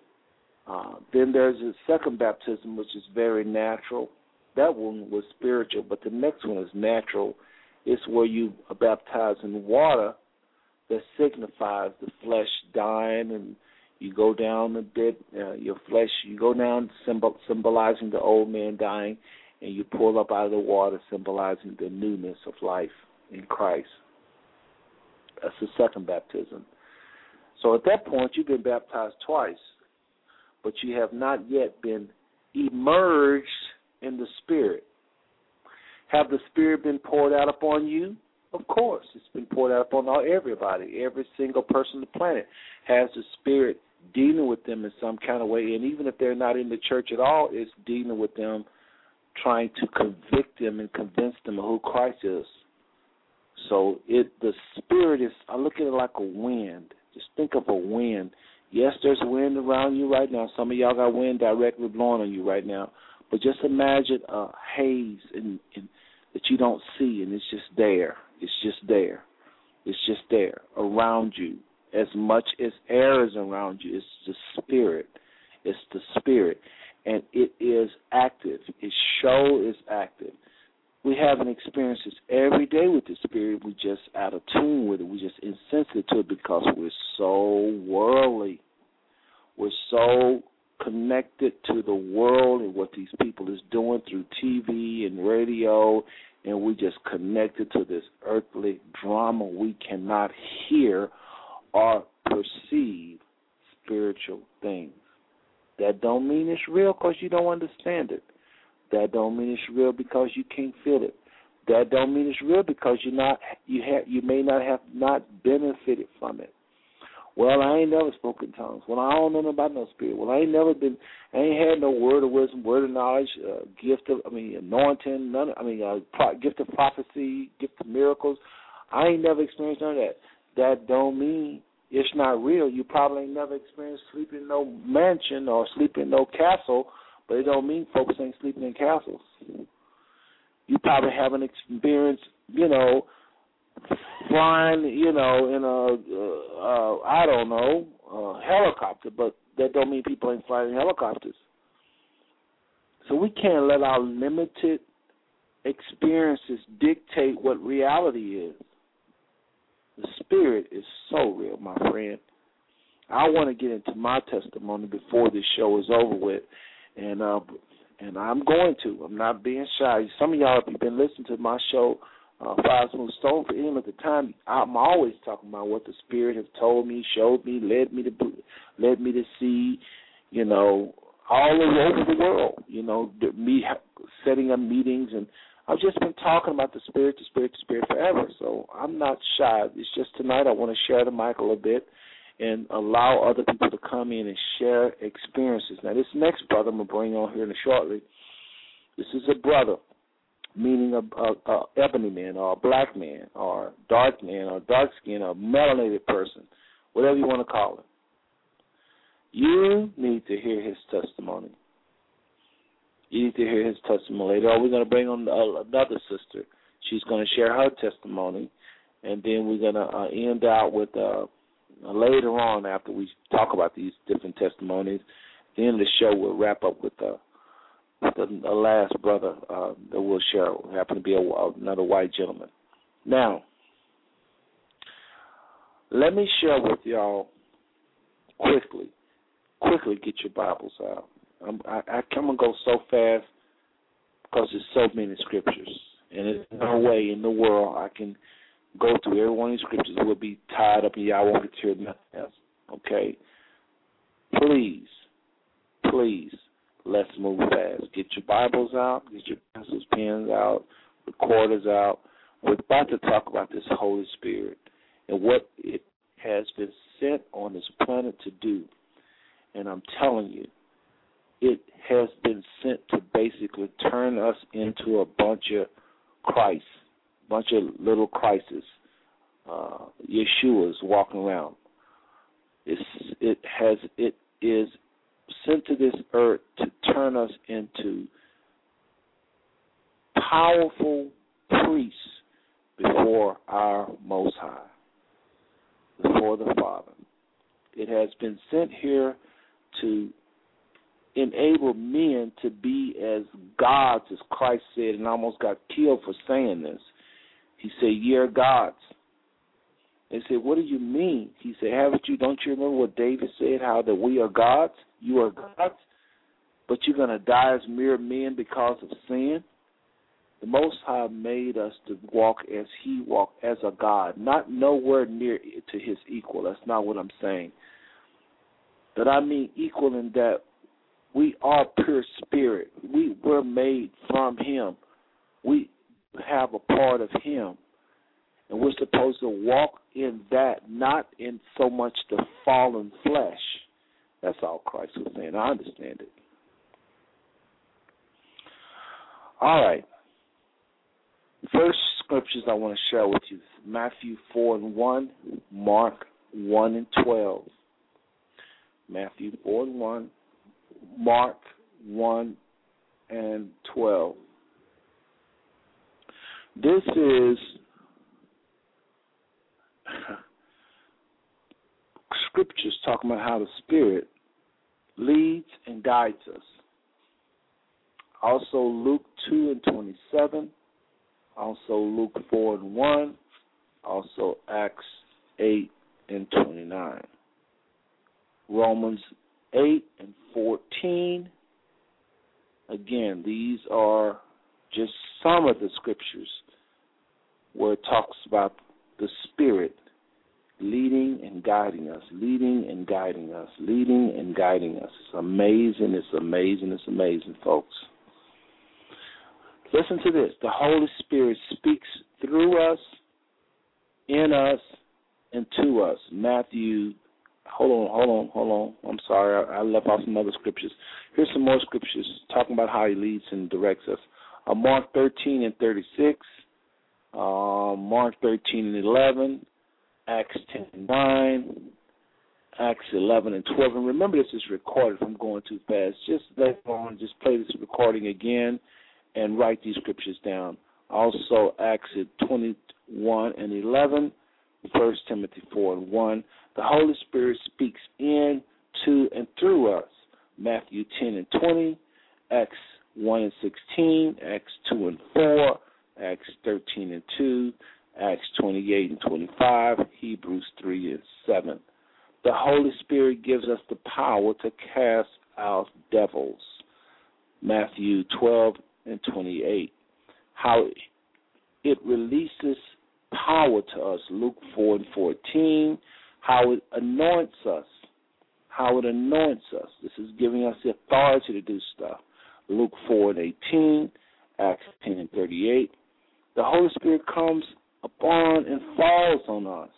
uh, then there's a second baptism, which is very natural. That one was spiritual, but the next one is natural. It's where you are baptized in water that signifies the flesh dying, and you go down a bit. Uh, your flesh, you go down, symbol, symbolizing the old man dying, and you pull up out of the water, symbolizing the newness of life in Christ. That's the second baptism. So at that point, you've been baptized twice but you have not yet been emerged in the Spirit. Have the Spirit been poured out upon you? Of course, it's been poured out upon all everybody. Every single person on the planet has the Spirit dealing with them in some kind of way, and even if they're not in the church at all, it's dealing with them, trying to convict them and convince them of who Christ is. So it the Spirit is. I look at it like a wind. Just think of a wind Yes, there's wind around you right now. Some of y'all got wind directly blowing on you right now. But just imagine a haze and, in, that you don't see, and it's just there. It's just there. It's just there around you. As much as air is around you, it's the spirit. It's the spirit, and it is active. Its show is active. We have an experience every day with the spirit. We just out of tune with it. We just insensitive to it because we're so worldly. We're so connected to the world and what these people is doing through TV and radio, and we just connected to this earthly drama. We cannot hear or perceive spiritual things. That don't mean it's real because you don't understand it. That don't mean it's real because you can't feel it. That don't mean it's real because you're not you have you may not have not benefited from it. Well, I ain't never spoken tongues. Well, I don't know about no spirit. Well, I ain't never been. I ain't had no word of wisdom, word of knowledge, uh, gift of. I mean, anointing. None. I mean, uh, pro, gift of prophecy, gift of miracles. I ain't never experienced none of that. That don't mean it's not real. You probably ain't never experienced sleeping in no mansion or sleeping in no castle, but it don't mean folks ain't sleeping in castles. You probably haven't experienced, you know, flying, you know, in a uh, uh, I don't know, a helicopter, but that don't mean people ain't flying helicopters. So we can't let our limited experiences dictate what reality is. The spirit is so real, my friend. I want to get into my testimony before this show is over with, and uh, and I'm going to. I'm not being shy. Some of y'all, if you've been listening to my show uh, Five Smooth Stone for him at the time, I'm always talking about what the Spirit has told me, showed me, led me to, led me to see, you know, all over the world. You know, me setting up meetings, and I've just been talking about the Spirit, the Spirit, the Spirit forever. So I'm not shy. It's just tonight I want to share the mic a little bit and allow other people to come in and share experiences. Now, this next brother I'm gonna bring on here in a shortly. This is a brother meaning a, a, a ebony man or a black man or dark man or dark skin or melanated person, whatever you want to call it. You need to hear his testimony. You need to hear his testimony later. On, we're going to bring on another sister. She's going to share her testimony, and then we're going to uh, end out with uh, later on after we talk about these different testimonies. At the end of the show, we'll wrap up with uh, the, the last brother uh, that we'll share happened to be a, another white gentleman. Now, let me share with y'all quickly, quickly get your Bibles out. I'm, I, I come and go so fast because there's so many scriptures, and there's no mm-hmm. way in the world I can go through every one of these scriptures. Would be tied up, and y'all won't get to hear nothing else. Okay, please, please Let's move fast. Get your Bibles out, get your pencils, pens out, recorders out. We're about to talk about this Holy Spirit and what it has been sent on this planet to do. And I'm telling you, it has been sent to basically turn us into a bunch of Christ, bunch of little Christs, uh, Yeshua's walking around. It's, it has it is sent to this earth to turn us into powerful priests before our Most High, before the Father. It has been sent here to enable men to be as gods, as Christ said, and almost got killed for saying this. He said, You're gods. They said, What do you mean? He said, Haven't you, don't you remember what David said, how that we are gods? You are gods, but you're going to die as mere men because of sin? The Most High made us to walk as He walked, as a God, not nowhere near to His equal. That's not what I'm saying. But I mean equal in that we are pure spirit. We were made from Him. We have a part of Him and we're supposed to walk in that, not in so much the fallen flesh. That's all Christ was saying. I understand it. All right. First scriptures I want to share with you Matthew 4 and 1, Mark 1 and 12. Matthew 4 and 1, Mark 1 and 12. This is scriptures talking about how the Spirit leads and guides us. Also, Luke 2 and 27. Also, Luke 4 and 1. Also, Acts 8 and 29. Romans 8 and 14. Again, these are just some of the scriptures where it talks about the Spirit leading and guiding us, leading and guiding us, leading and guiding us. It's amazing, it's amazing, it's amazing, folks. Listen to this. The Holy Spirit speaks through us, in us, and to us. Matthew, hold on, hold on, hold on. I'm sorry, I, I left out some other scriptures. Here's some more scriptures talking about how He leads and directs us. Uh, Mark 13 and 36, uh, Mark 13 and 11, Acts 10 and 9, Acts 11 and 12. And remember, this is recorded. If I'm going too fast, just let on, just play this recording again and write these scriptures down. Also, Acts 21 and 11, 1 Timothy 4 and 1. The Holy Spirit speaks in, to, and through us. Matthew 10 and 20, Acts 1 and 16, Acts 2 and 4, Acts 13 and 2, Acts 28 and 25, Hebrews 3 and 7. The Holy Spirit gives us the power to cast out devils. Matthew 12 and 28. How it releases power to us. Luke 4 and 14. How it anoints us. How it anoints us. This is giving us the authority to do stuff. Luke 4 and 18. Acts 10 and 38. The Holy Spirit comes upon and falls on us.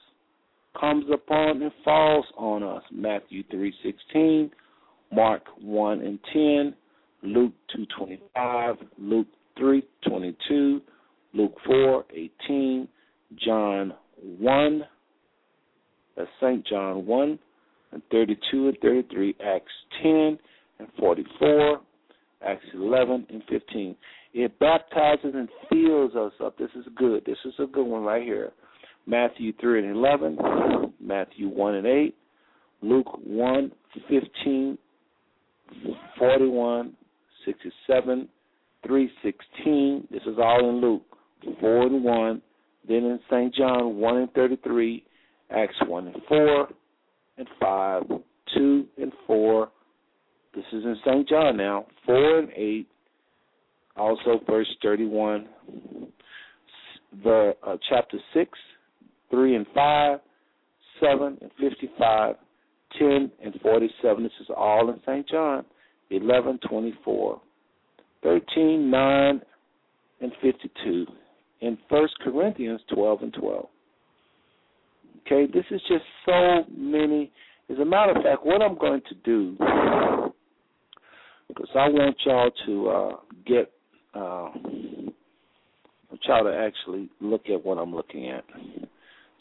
Comes upon and falls on us. Matthew 3:16, Mark 1 and 10, Luke 2:25, Luke 3:22, Luke 4:18, John 1, that's St. John 1 and 32 and 33, Acts 10 and 44, Acts 11 and 15. It baptizes and fills us up. This is good. This is a good one right here. Matthew 3 and 11, Matthew 1 and 8, Luke 1, 15, 41, 67, 316. This is all in Luke. 4 and 1. Then in St. John 1 and 33, Acts 1 and 4, and 5, 2 and 4. This is in St. John now. 4 and 8. Also verse 31. The uh, chapter 6, 3 and 5, 7 and 55, 10 and 47. This is all in St. John. 11, 24, 13, 9, and 52, in 1 Corinthians 12 and 12. Okay, this is just so many. As a matter of fact, what I'm going to do, because I want y'all to uh, get, uh, y'all to actually look at what I'm looking at.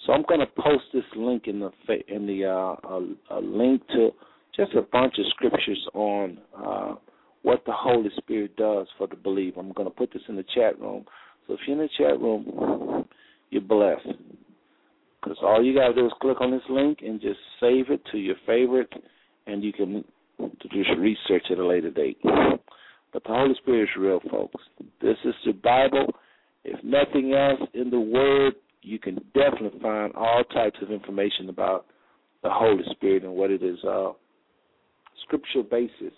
So I'm going to post this link in the in the uh, a, a link to just a bunch of scriptures on uh, what the Holy Spirit does for the believer. I'm going to put this in the chat room. So if you're in the chat room, you're blessed. Because all you got to do is click on this link and just save it to your favorite, and you can just research at a later date. But the Holy Spirit is real, folks. This is the Bible. If nothing else in the Word, you can definitely find all types of information about the Holy Spirit and what it is uh, scriptural basis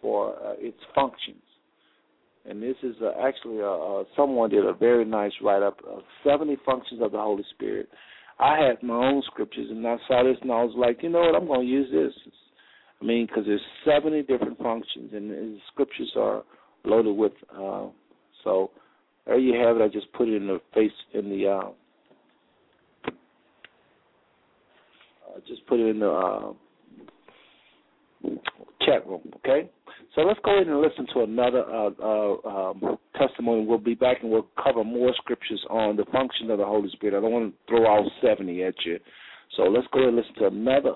for uh, its functions. And this is uh, actually uh, uh, someone did a very nice write up of 70 functions of the Holy Spirit. I had my own scriptures, and I saw this, and I was like, you know what, I'm going to use this. I mean, because there's 70 different functions, and the scriptures are loaded with. Uh, so there you have it. I just put it in the face in the. Uh, I just put it in the uh, chat room. Okay, so let's go ahead and listen to another uh, uh, um, testimony. We'll be back and we'll cover more scriptures on the function of the Holy Spirit. I don't want to throw all seventy at you, so let's go ahead and listen to another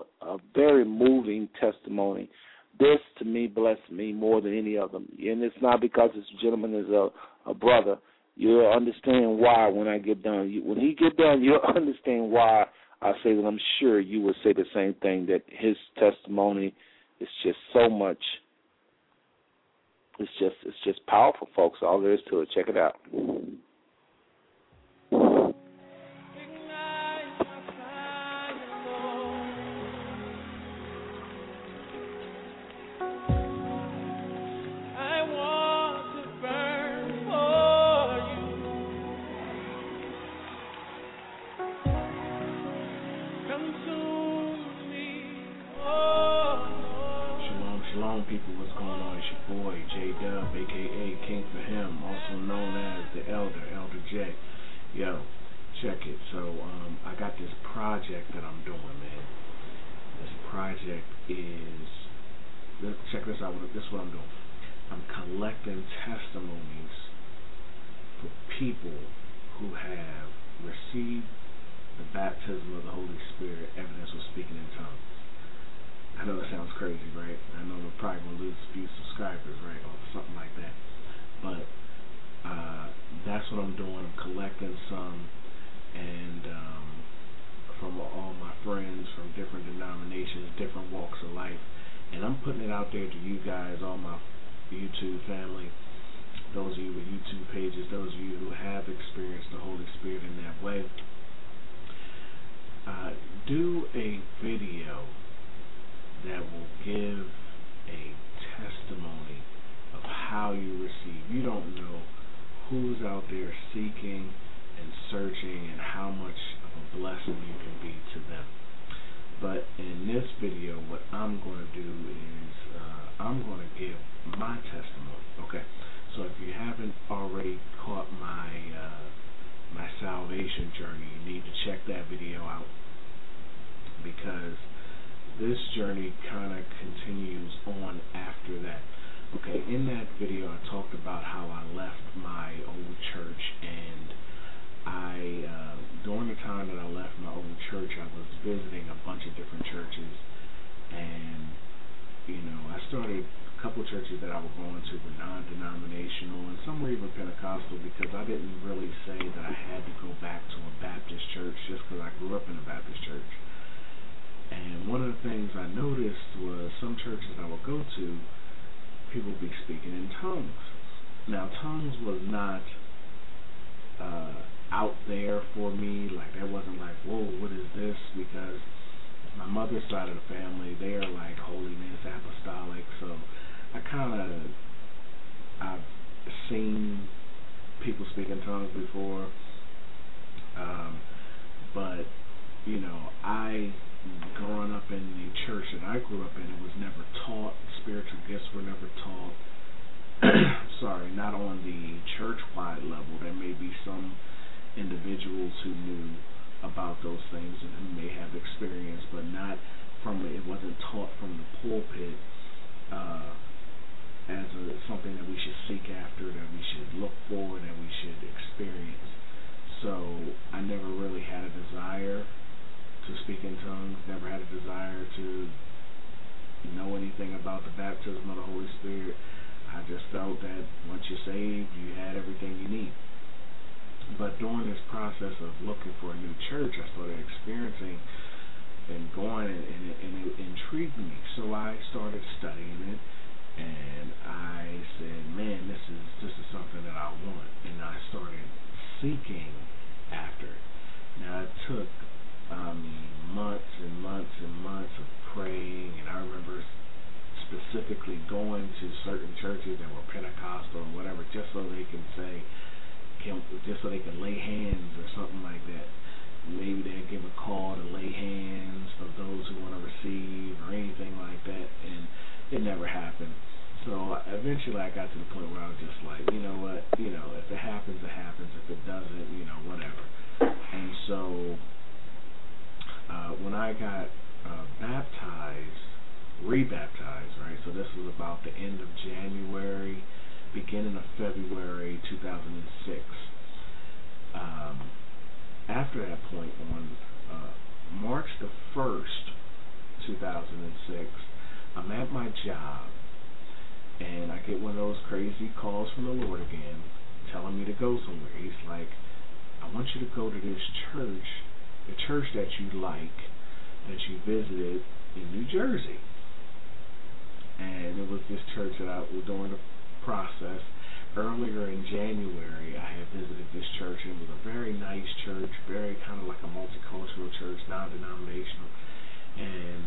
very moving testimony. This to me blessed me more than any of them, and it's not because this gentleman is a, a brother. You'll understand why when I get done. You, when he get done, you'll understand why I say that. I'm sure you will say the same thing that his testimony is just so much. It's just it's just powerful, folks. All there is to it. Check it out. I got uh, baptized, rebaptized, right? So this was about the end of January, beginning of February 2006. Um, after that point, on uh, March the 1st, 2006, I'm at my job and I get one of those crazy calls from the Lord again telling me to go somewhere. He's like, I want you to go to this church, the church that you like that you visited in New Jersey. And it was this church that I was during the process earlier in January, I had visited this church, and it was a very nice church, very kind of like a multicultural church, non-denominational. And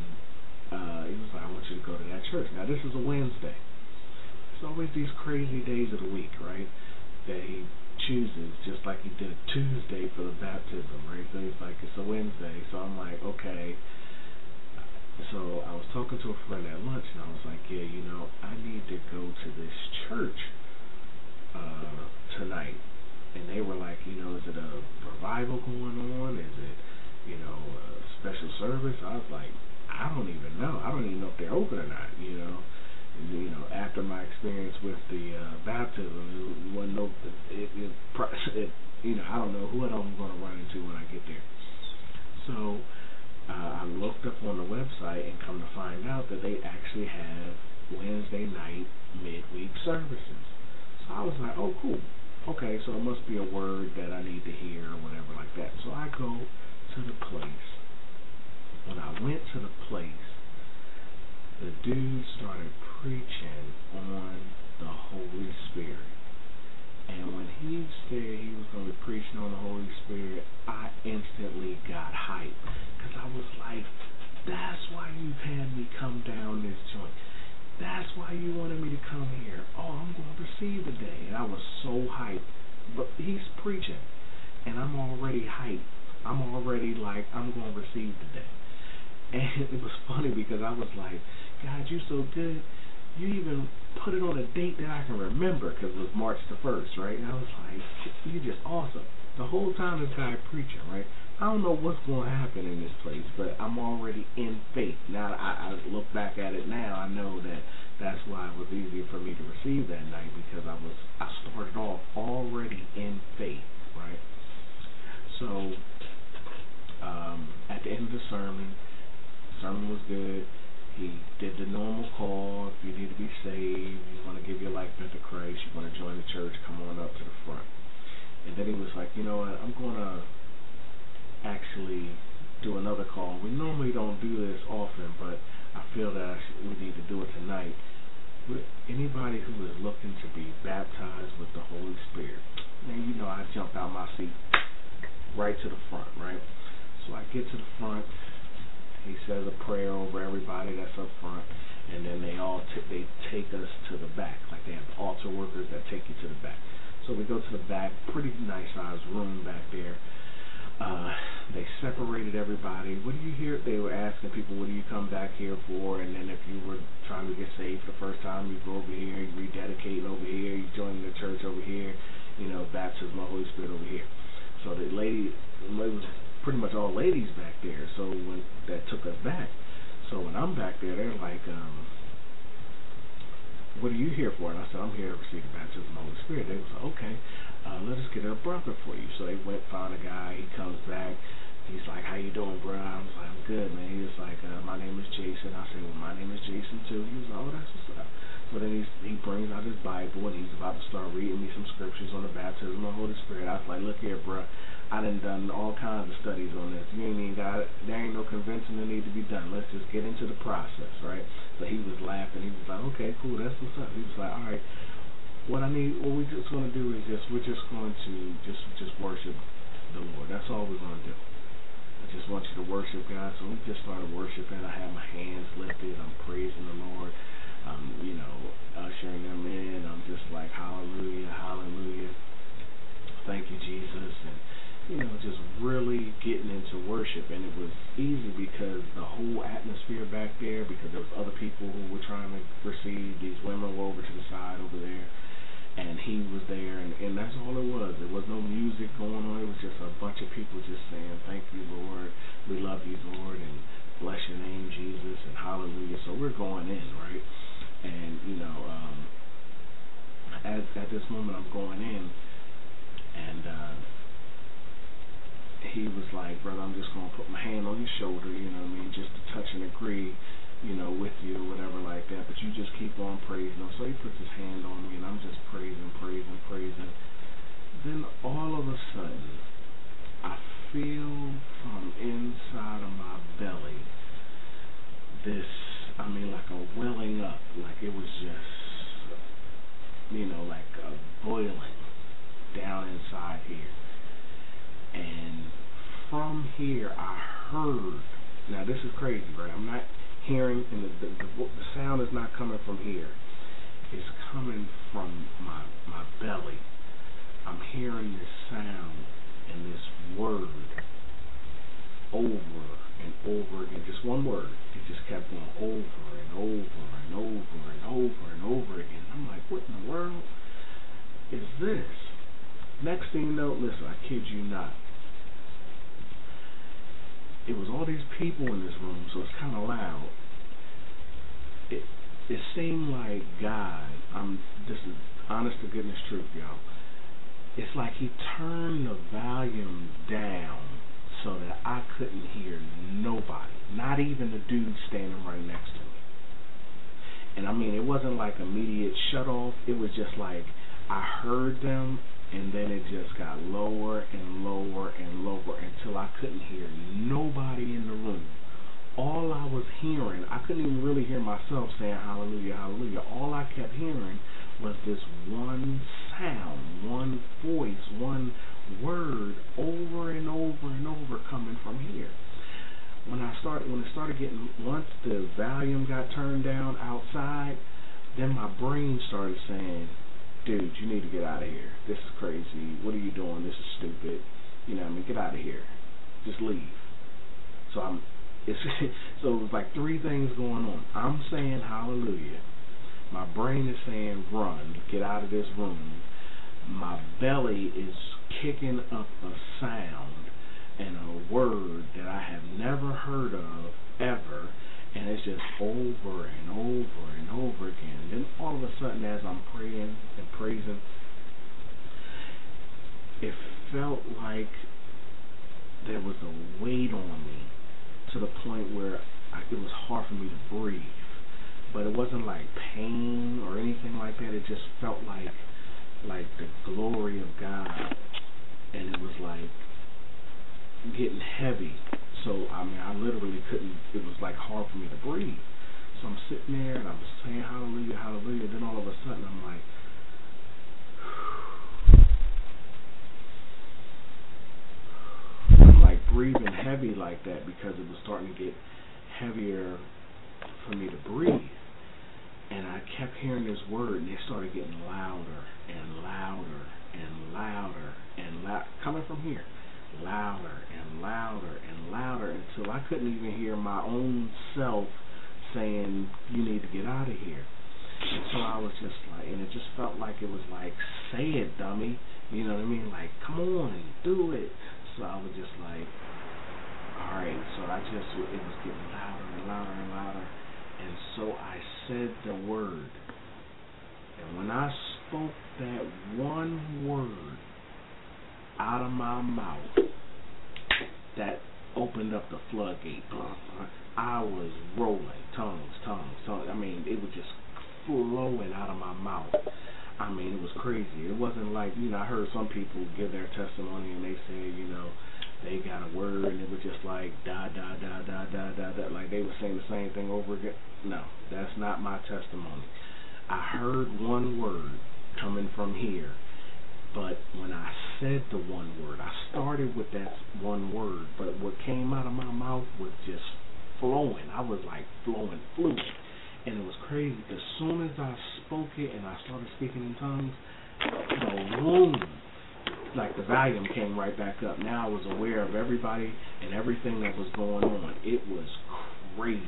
uh, he was like, "I want you to go to that church." Now this is a Wednesday. There's always these crazy days of the week, right? That he chooses, just like he did a Tuesday for the baptism, right? So he's like, it's a Wednesday. So I'm like, okay. So I was talking to a friend at lunch, and I was like, yeah, you know, I need to go to this church uh, tonight. And they were like, you know, is it a revival going on? Is it, you know, a special service? I was like, I don't even know. I don't even know if they're open or not, you know. You know, after my experience with the uh, baptism, it wasn't no, it, it, it, you know, I don't know who I'm going to run into when I get there. So uh, I looked up on the website and come to find out that they actually have Wednesday night midweek services. So I was like, oh, cool. Okay, so it must be a word that I need to hear or whatever like that. So I go to the place. When I went to the place, the dude started preaching on the Holy Spirit. And when he said he was going to be preaching on the Holy Spirit, I instantly got hyped. Because I was like, that's why you've had me come down this joint. That's why you wanted me to come here. Oh, I'm going to receive today. And I was so hyped. But he's preaching. And I'm already hyped. I'm already like, I'm going to receive today. And it was funny because I was like, God, you're so good you even put it on a date that I can remember because it was March the 1st, right? And I was like, you're just awesome. The whole time this guy preaching, right? I don't know what's going to happen in this place, but I'm already in faith. Now I, I look back at it now, I know that that's why it was easier for me to receive that night because I was I started off already in faith, right? So um, at the end of the sermon, sermon was good he did the normal call. If you need to be saved, you want to give your life to Christ, you want to join the church, come on up to the front. And then he was like, you know what, I'm going to actually do another call. We normally don't do this often, but I feel that I should, we need to do it tonight. With anybody who is looking to be baptized with the Holy Spirit, now you know I jump out my seat right to the front, right? So I get to the front, he says a prayer over everybody that's up front, and then they all t- they take us to the back, like they have altar workers that take you to the back. So we go to the back, pretty nice sized room back there. Uh, they separated everybody. What do you hear? They were asking people, what do you come back here for? And then if you were trying to get saved the first time, you go over here, you rededicate over here, you join the church over here, you know, baptism of the Holy Spirit over here. So the lady, it was pretty much all ladies back there. So when that took us back. So when I'm back there, they're like, um, "What are you here for?" And I said, "I'm here to receive the baptism of the Holy Spirit." They was like, "Okay, uh, let us get a brother for you." So they went found a guy. He comes back. He's like, "How you doing, bro?" I was like, "I'm good, man." He was like, uh, "My name is Jason." I said, "Well, my name is Jason too." He was like, "Oh, that's what's up." So then he's, he brings out his Bible and he's about to start reading me some scriptures on the baptism of the Holy Spirit. I was like, "Look here, bro." I done done all kinds of studies on this. You ain't even got there ain't no convincing that need to be done. Let's just get into the process, right? So he was laughing. He was like, okay, cool, that's what's up. He was like, all right, what I need, what we just going to do is just we're just going to just just worship the Lord. That's all we're going to do. I just want you to worship God. So we just started worshiping. I had my hands lifted. I'm praising the Lord. You know, ushering them in. I'm just like, hallelujah, hallelujah. Thank you, Jesus. And you know, just really getting into worship. And it was easy because the whole atmosphere back there, because there was other people who were trying to receive. These women were over to the side over there. And he was there, and, and that's all it was. There was no music going on. It was just a bunch of people just saying, Thank you, Lord. We love you, Lord. And bless your name, Jesus. And hallelujah. So we're going in, right? And, you know, um, at, at this moment, I'm going in. And, uh, he was like, brother, I'm just to put my hand on your shoulder, you know what I mean, just to touch and agree, you know, with you or whatever like that. But you just keep on praising him. So he puts his hand on me, and I'm just praising, praising, praising. Then all of a sudden, I feel from inside of my belly this, I mean, like a welling up, like it was just, you know, like a boiling down inside here and from here, I heard. Now this is crazy, right? I'm not hearing, and the the, the, the sound is not coming from here. It's coming from my my belly. I'm hearing this sound and this word over and over again, just one word. It just kept going over and over and over and over and over again. I'm like, what in the world is this? Next thing you know, listen, I kid you not. It was all these people in this room, so it's kind of loud. It it seemed like God. I'm this is honest to goodness truth, y'all. It's like He turned the volume down so that I couldn't hear nobody, not even the dude standing right next to me. And I mean, it wasn't like immediate shut off. It was just like I heard them, and then it just got lower and lower and lower until I couldn't hear nobody in the room. All I was hearing, I couldn't even really hear myself saying hallelujah, hallelujah. All I kept hearing was this one sound, one voice, one word over and over and over coming from here. When I started, when it started getting, once the volume got turned down outside, then my brain started saying, "Dude, you need to get out of here. This is crazy. What are you doing? This is stupid. You know, what I mean, get out of here. Just leave." So I'm, it's so it was like three things going on. I'm saying hallelujah. My brain is saying run, get out of this room. My belly is kicking up a sound and a word that I have never heard of ever, and it's just over and over and over again. And then all of a sudden, as I'm praying and praising, it felt like there was a weight on me to the point where I, it was hard for me to breathe. But it wasn't like pain or anything like that. It just felt like like the glory of God and it was like getting heavy. So I mean, I literally couldn't. It was like hard for me to breathe. So I'm sitting there and I was saying hallelujah, hallelujah. Then all of a sudden I'm like, I'm like breathing heavy like that because it was starting to get heavier for me to breathe. And I kept hearing this word, and it started getting louder and louder and louder and loud, coming from here, louder and louder and louder until I couldn't even hear my own self saying, "You need to get out of here." And so I was just like, and it just felt like it was like, "Say it, dummy," you know what I mean? Like, come on, do it. So I was just like, all right. So I just, it was getting louder and louder and louder, and so I said the word. And when I spoke that one word out of my mouth, that opened up the floodgate. I was rolling, tongues, tongues, tongues. I mean, it was just flowing out of my mouth. I mean, it was crazy. It wasn't like, you know, I heard some people give their testimony and they say, you know, they got a word and it was just like da da da da da da da like they were saying the same thing over again. No, that's not my testimony. I heard one word coming from here, but when I said the one word, I started with that one word, but what came out of my mouth was just flowing. I was like flowing fluid. And it was crazy. As soon as I spoke it and I started speaking in tongues, the room like the volume came right back up. Now I was aware of everybody and everything that was going on. It was crazy,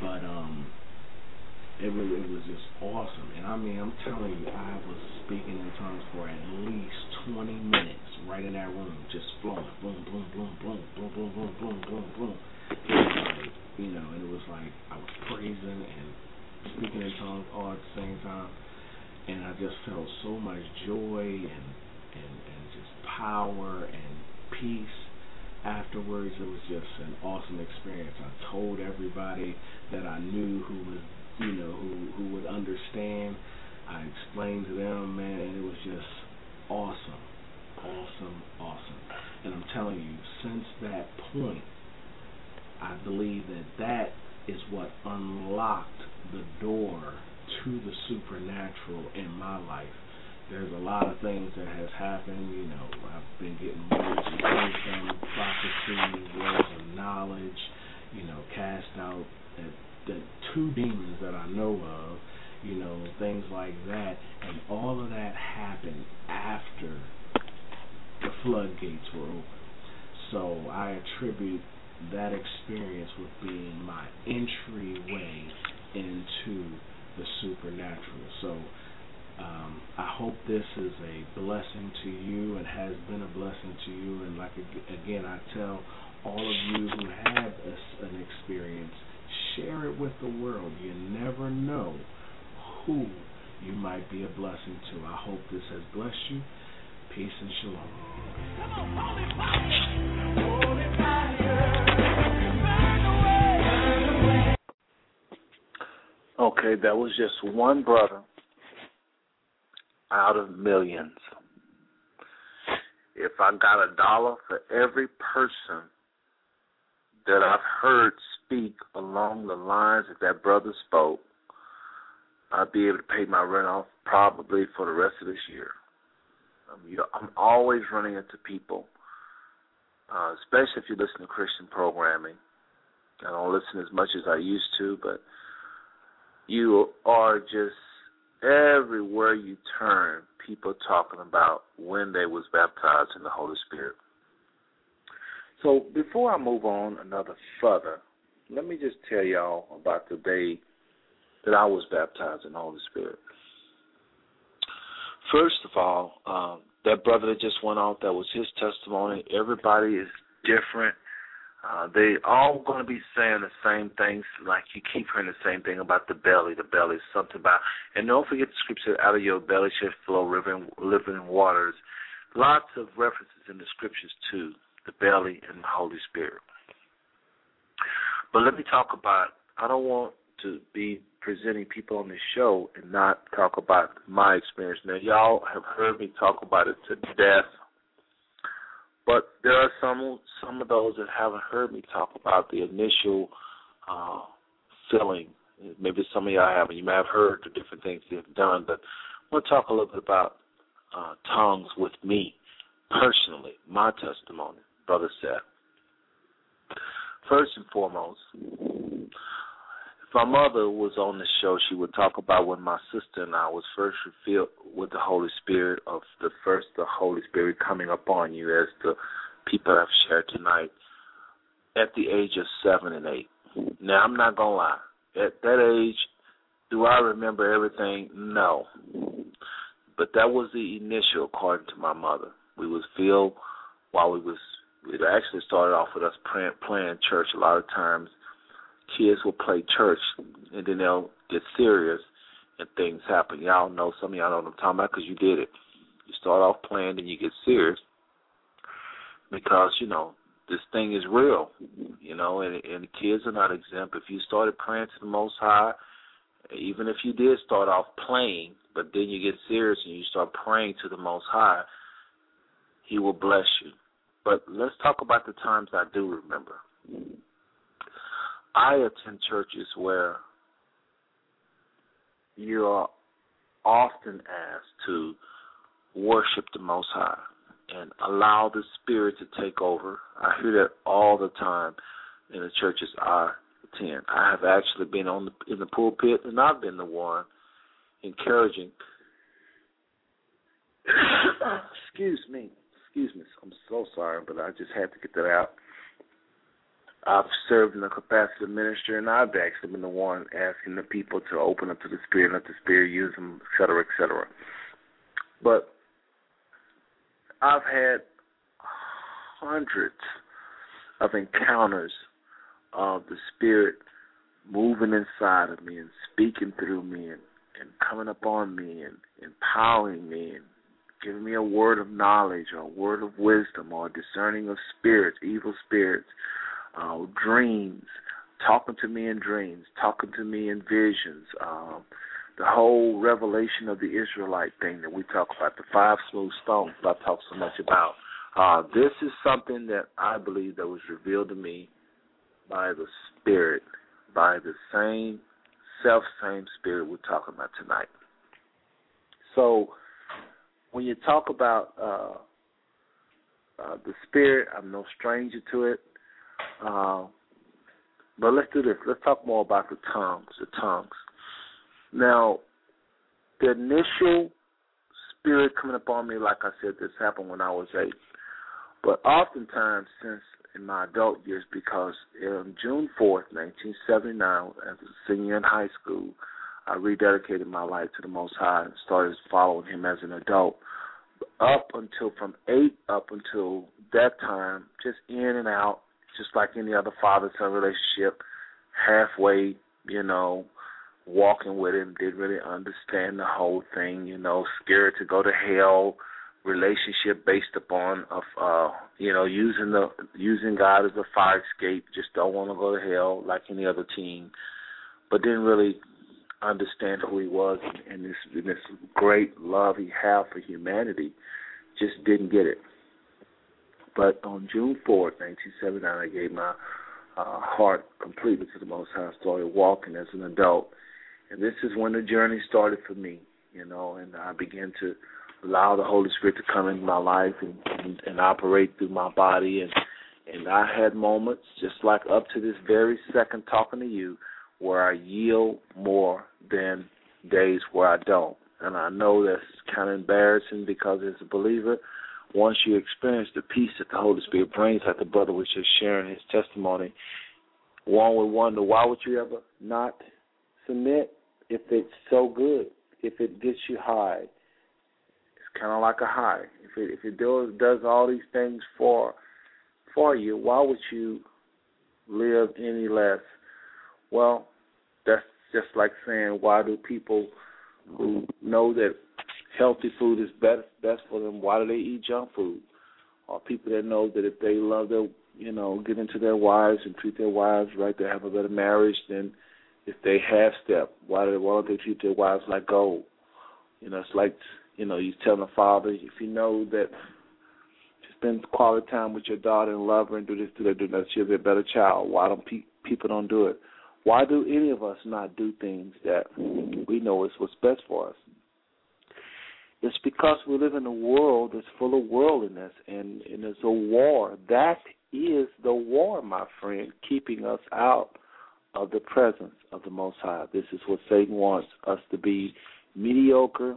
but um, it was it was just awesome. And I mean, I'm telling you, I was speaking in tongues for at least 20 minutes right in that room, just flowing, boom, boom, boom, boom, boom, boom, boom, boom, boom, boom. Like, you know, and it was like I was praising and speaking in tongues all at the same time, and I just felt so much joy and and, and just power and peace afterwards. It was just an awesome experience. I told everybody that I knew who was, you know, who who would understand. I explained to them, man, and it was just awesome, awesome, awesome. And I'm telling you, since that point, I believe that that is what unlocked the door to the supernatural in my life there's a lot of things that has happened. You know, I've been getting words of wisdom, prophecy, words of knowledge. You know, cast out the, two demons that I know of. You know, things like that, and all of that happened after the floodgates were open. So I attribute that experience with being my entryway into the supernatural. So Um, I hope this is a blessing to you and has been a blessing to you. And like again, I tell all of you who have a, an experience, share it with the world. You never know who you might be a blessing to. I hope this has blessed you. Peace and shalom. Okay, that was just one brother out of millions. If I got a dollar for every person that I've heard speak along the lines that that brother spoke, I'd be able to pay my rent off probably for the rest of this year. Um, you know, I'm always running into people, uh, especially if you listen to Christian programming. I don't listen as much as I used to, but you are just everywhere you turn, people talking about when they was baptized in the Holy Spirit. So before I move on another further, let me just tell y'all about the day that I was baptized in the Holy Spirit. First of all, um, that brother that just went off, that was his testimony. Everybody is different. Uh, they all going to be saying the same things. Like you keep hearing the same thing about the belly. The belly something about, and don't forget the scripture: "Out of your belly shall flow living, living waters." Lots of references in the scriptures to the belly and the Holy Spirit. But let me talk about. I don't want to be presenting people on this show and not talk about my experience. Now, y'all have heard me talk about it to death, but there are some some of those that haven't heard me talk about the initial uh, feeling. Maybe some of y'all haven't. You may have heard the different things they've done, but I want to talk a little bit about uh, tongues with me personally, my testimony, Brother Seth. First and foremost, my mother was on the show, she would talk about when my sister and I was first filled with the Holy Spirit of the first the Holy Spirit coming upon you as the people have shared tonight at the age of seven and eight. Now I'm not gonna lie. At that age, do I remember everything? No. But that was the initial according to my mother. We was filled while we was it actually started off with us playing, playing church a lot of times kids will play church and then they'll get serious and things happen. Y'all know, some of y'all know what I'm talking about because you did it. You start off playing and you get serious because, you know, this thing is real, you know, and, and the kids are not exempt. If you started praying to the Most High, even if you did start off playing, but then you get serious and you start praying to the Most High, He will bless you. But let's talk about the times I do remember. I attend churches where you are often asked to worship the Most High and allow the Spirit to take over. I hear that all the time in the churches I attend. I have actually been on the, in the pulpit, and I've been the one encouraging. excuse me, excuse me. I'm so sorry, but I just had to get that out. I've served in the capacity of minister, and I've actually been the one asking the people to open up to the Spirit, let the Spirit use them, et cetera, et cetera. But I've had hundreds of encounters of the Spirit moving inside of me and speaking through me and, and coming upon me and empowering me and giving me a word of knowledge or a word of wisdom or discerning of spirits, evil spirits uh, dreams, talking to me in dreams, talking to me in visions, um, the whole revelation of the Israelite thing that we talk about, the five smooth stones that I talk so much about. Uh, this is something that I believe that was revealed to me by the Spirit, by the same self same Spirit we're talking about tonight. So when you talk about uh, uh, the Spirit, I'm no stranger to it. Uh, but let's do this. Let's talk more about the tongues. The tongues. Now, the initial spirit coming upon me, like I said, this happened when I was eight. But oftentimes, since in my adult years, because on June 4th, 1979, as a senior in high school, I rededicated my life to the Most High and started following Him as an adult. Up until from eight up until that time, just in and out, just like any other father son relationship, halfway, you know, walking with him, didn't really understand the whole thing, you know, scared to go to hell, relationship based upon of uh you know, using the using God as a fire escape, just don't want to go to hell like any other teen. But didn't really understand who he was and this and this great love he had for humanity. Just didn't get it. But on June fourth, nineteen seventy nine, I gave my uh, heart completely to the Most High. Started walking as an adult, and this is when the journey started for me. You know, and I began to allow the Holy Spirit to come into my life and, and, and operate through my body, and and I had moments just like up to this very second talking to you, where I yield more than days where I don't. And I know that's kind of embarrassing because as a believer, once you experience the peace that the Holy Spirit brings, like the brother was just sharing his testimony, one would wonder why would you ever not submit if it's so good, if it gets you high. It's kind of like a high. If it if it does does all these things for for you, why would you live any less? Well, that's just like saying why do people who know that healthy food is best best for them. Why do they eat junk food? Or people that know that if they love their, you know, get into their wives and treat their wives right, they have a better marriage than if they half step. Why do why don't they treat their wives like gold? You know, it's like you know, you tell the father if you know that to spend quality time with your daughter and love her and do this, do that, do that, she'll be a better child. Why don't pe- people don't do it? Why do any of us not do things that we know is what's best for us? It's because we live in a world that's full of worldliness and, and it's a war. That is the war, my friend, keeping us out of the presence of the Most High. This is what Satan wants us to be mediocre,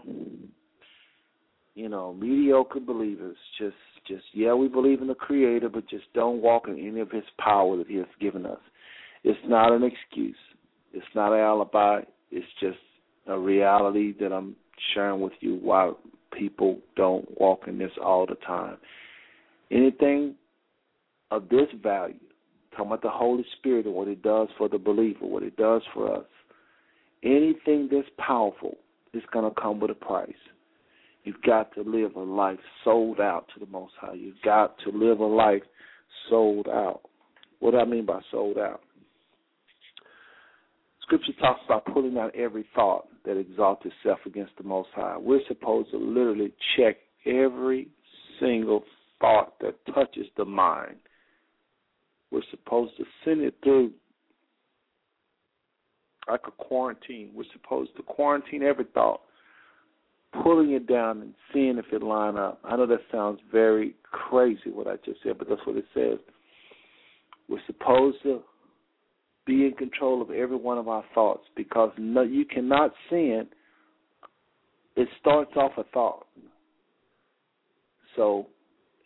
you know, mediocre believers. Just just yeah, we believe in the creator, but just don't walk in any of his power that he has given us. It's not an excuse. It's not an alibi. It's just a reality that I'm sharing with you why people don't walk in this all the time. Anything of this value, talking about the Holy Spirit and what it does for the believer, what it does for us, anything that's powerful is going to come with a price. You've got to live a life sold out to the Most High. You've got to live a life sold out. What do I mean by sold out? Scripture talks about pulling out every thought that exalts itself against the Most High. We're supposed to literally check every single thought that touches the mind. We're supposed to send it through like a quarantine. We're supposed to quarantine every thought, pulling it down and seeing if it line up. I know that sounds very crazy what I just said, but that's what it says. We're supposed to be in control of every one of our thoughts because no, you cannot sin. It starts off a thought. So,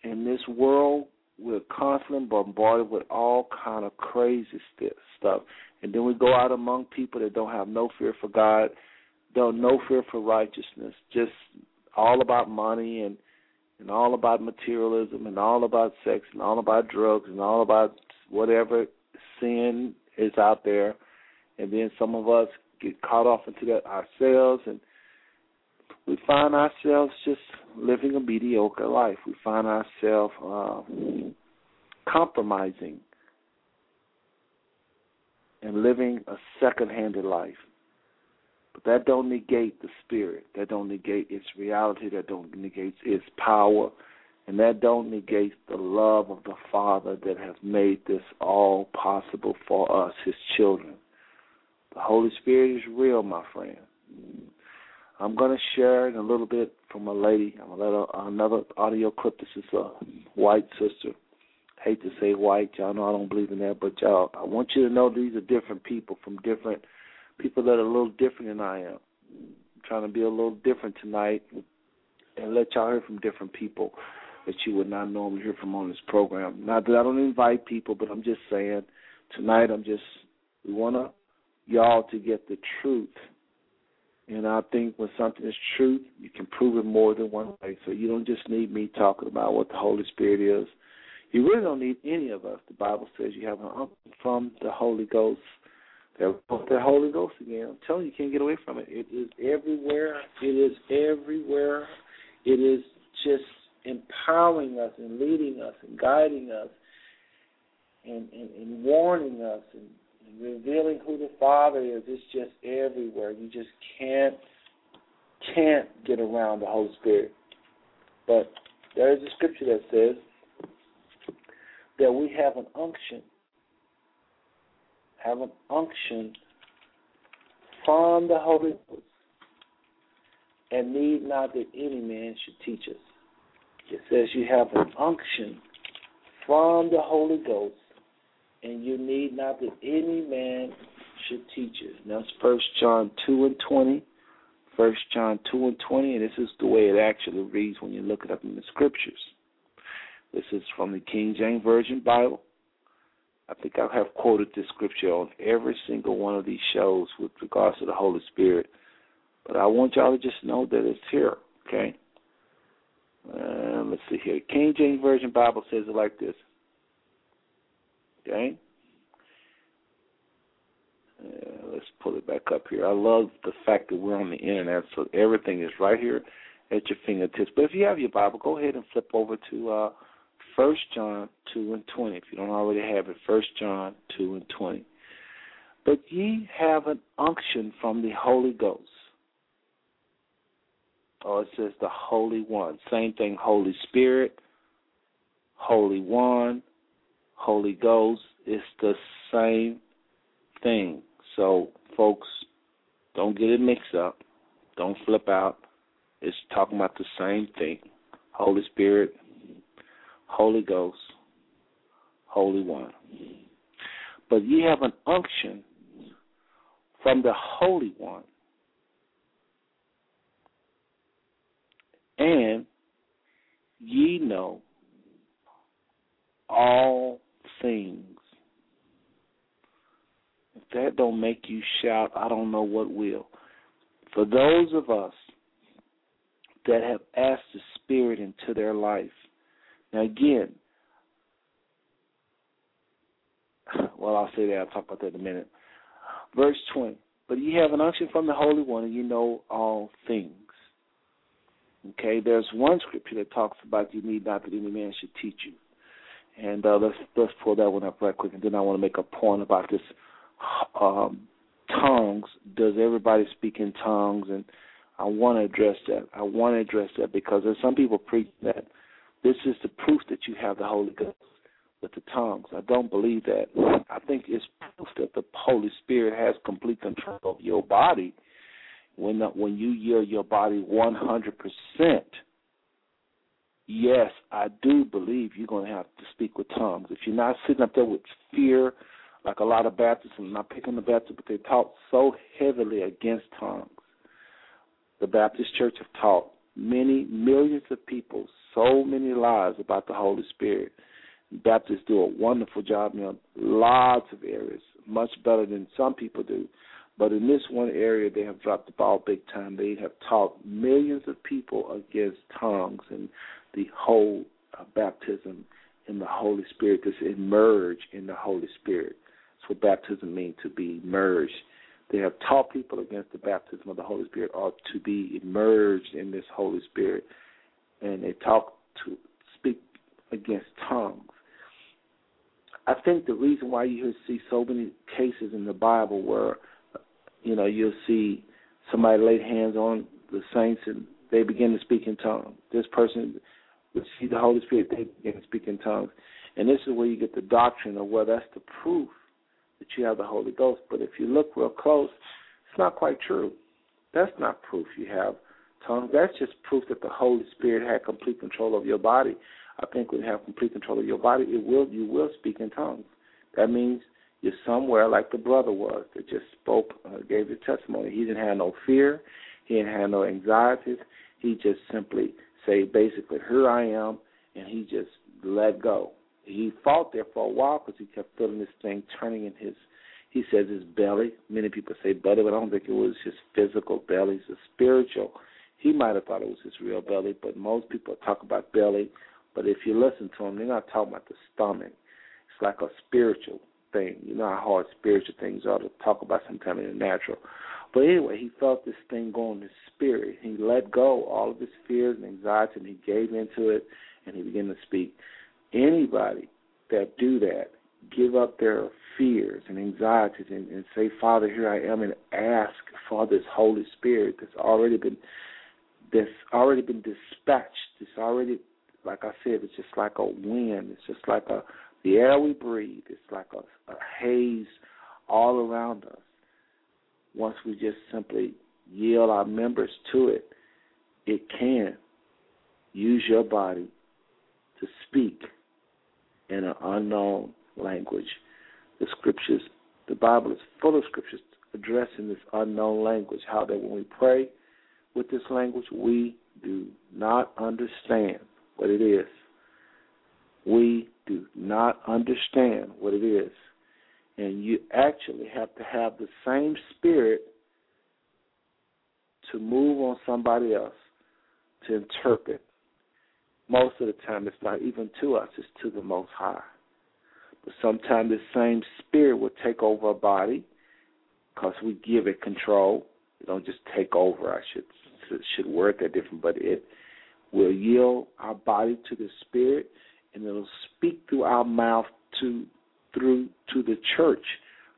in this world, we're constantly bombarded with all kind of crazy st- stuff, and then we go out among people that don't have no fear for God, don't no fear for righteousness, just all about money and and all about materialism and all about sex and all about drugs and all about whatever sin is out there, and then some of us get caught off into that ourselves, and we find ourselves just living a mediocre life. We find ourselves uh, compromising and living a second-handed life. But that don't negate the spirit. That don't negate its reality. That don't negate its power and that don't negate the love of the Father that has made this all possible for us, His children. The Holy Spirit is real, my friend. I'm going to share in a little bit from a lady. I'm going to let another audio clip. This is a white sister. hate to say white, y'all know I don't believe in that, but y'all, I want you to know these are different people from different people that are a little different than I am. I'm trying to be a little different tonight and let y'all hear from different people that you would not normally hear from on this program. Not that I don't invite people, but I'm just saying tonight I'm just we want to y'all to get the truth And I think when something is truth, you can prove it more than one way. So you don't just need me talking about what the Holy Spirit is. You really don't need any of us. The Bible says you have an unction from the Holy Ghost. There's the Holy Ghost again. I'm telling you, you can't get away from it. It is everywhere. It is everywhere. It is just empowering us and leading us and guiding us and, and, and warning us and, and revealing who the Father is. It's just everywhere. You just can't can't get around the Holy Spirit. But there is a scripture that says that we have an unction, have an unction from the Holy Ghost, and need not that any man should teach us. Says you have an unction from the Holy Ghost, and you need not that any man should teach you. Now it's First John two and twenty. First John two and twenty, and this is the way it actually reads when you look it up in the scriptures. This is from the King James Version Bible. I think I have quoted this scripture on every single one of these shows with regards to the Holy Spirit. But I want y'all to just know that it's here, okay? Uh, let's see here. King James Version Bible says it like this. Okay? Uh, let's pull it back up here. I love the fact that we're on the internet, so everything is right here at your fingertips. But if you have your Bible, go ahead and flip over to uh, 1 John 2 and 20. If you don't already have it, 1 John 2 and 20. But ye have an unction from the Holy Ghost. Oh, it says the Holy One. Same thing, Holy Spirit, Holy One, Holy Ghost. It's the same thing. So, folks, don't get it mixed up. Don't flip out. It's talking about the same thing. Holy Spirit, Holy Ghost, Holy One. But ye have an unction from the Holy One. And ye know all things. If that don't make you shout, I don't know what will. For those of us that have asked the Spirit into their life, now, again, well, I'll say that. I'll talk about that in a minute. Verse 20. But ye have an unction from the Holy One, and you know all things. Okay, there's one scripture that talks about you need not that any man should teach you. And uh, let's let's pull that one up right quick, and then I want to make a point about this um, tongues. Does everybody speak in tongues? And I want to address that. I want to address that because there's some people preach that this is the proof that you have the Holy Ghost with the tongues. I don't believe that. I think it's proof that the Holy Spirit has complete control of your body when the, when you yield your body 100%. Yes, I do believe you're going to have to speak with tongues. If you're not sitting up there with fear, like a lot of Baptists, I'm not picking the Baptists, but they talk so heavily against tongues. The Baptist Church have taught many millions of people so many lies about the Holy Spirit. Baptists do a wonderful job in lots of areas, much better than some people do. But in this one area, they have dropped the ball big time. They have taught millions of people against tongues and the whole uh, baptism in the Holy Spirit, this emerge in the Holy Spirit. That's what baptism means, to be merged. They have taught people against the baptism of the Holy Spirit or to be immersed in this Holy Spirit and they talk to speak against tongues. I think the reason why you see so many cases in the Bible where, you know, you'll see somebody lay hands on the saints and they begin to speak in tongues. This person see the Holy Spirit, they begin to speak in tongues. And this is where you get the doctrine of well, that's the proof that you have the Holy Ghost. But if you look real close, it's not quite true. That's not proof you have tongues. That's just proof that the Holy Spirit had complete control of your body. I think when you have complete control of your body, it will you will speak in tongues. That means you're somewhere like the brother was that just spoke, uh, gave the testimony. He didn't have no fear. He didn't have no anxieties. He just simply say, basically, here I am, and he just let go. He fought there for a while because he kept feeling this thing turning in his He says his belly. Many people say belly, but I don't think it was his physical belly. It's a spiritual. He might have thought it was his real belly, but most people talk about belly. But if you listen to them, they're not talking about the stomach. It's like a spiritual thing. You know how hard spiritual things are to talk about sometimes in the natural. But anyway, he felt this thing going in his spirit. He let go all of his fears and anxiety, and he gave into it, and he began to speak. Anybody that do that, give up their fears and anxieties, and, and say, "Father, here I am," and ask for this Holy Spirit that's already been that's already been dispatched. It's already, like I said, it's just like a wind. It's just like a the air we breathe. is like a, a haze all around us once we just simply yield our members to it, it can use your body to speak in an unknown language. The scriptures, the Bible is full of scriptures addressing this unknown language, how that when we pray with this language, we do not understand what it is. We do not understand what it is and you actually have to have the same spirit to move on somebody else to interpret. Most of the time, it's not even to us, it's to the Most High. But sometimes the same spirit will take over a body because we give it control. It don't just take over. I should should word that different, but it will yield our body to the spirit, and it'll speak through our mouth to through to the church.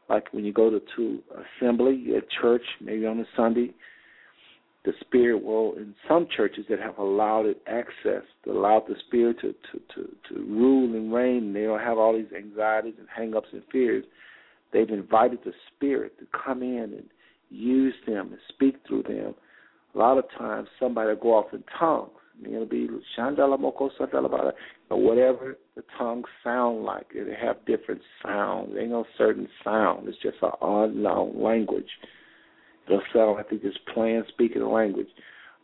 Like when you go to, to assembly at church, maybe on a Sunday, the Spirit will, in some churches that have allowed it access, allowed the Spirit to, to, to, to rule and reign, and they don't have all these anxieties and hang-ups and fears. They've invited the Spirit to come in and use them and speak through them. A lot of times, somebody will go off in tongues It'll be Shandala Moko Satalabala, or whatever the tongues sound like. They have different sounds. There ain't no certain sound. It's just an unknown language. It'll sound like they're just playing, speaking a language,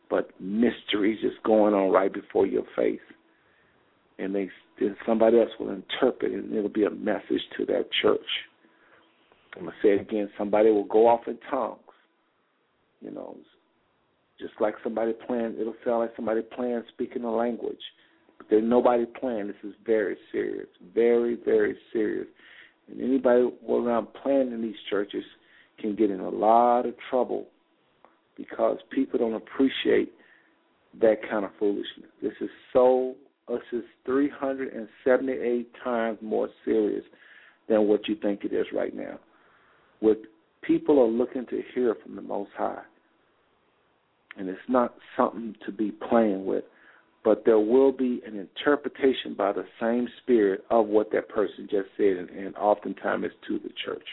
but mysteries just going on right before your face. And they then somebody else will interpret it, and it'll be a message to that church. I'm gonna say it again. Somebody will go off in tongues. You know, just like somebody playing. It'll sound like somebody playing, speaking a language. But there's nobody playing. This is very serious, very, very serious. And anybody around playing in these churches can get in a lot of trouble because people don't appreciate that kind of foolishness. This is so. This is 378 times more serious than what you think it is right now. What people are looking to hear from the Most High and it's not something to be playing with, but there will be an interpretation by the same spirit of what that person just said, and, and oftentimes it's to the church.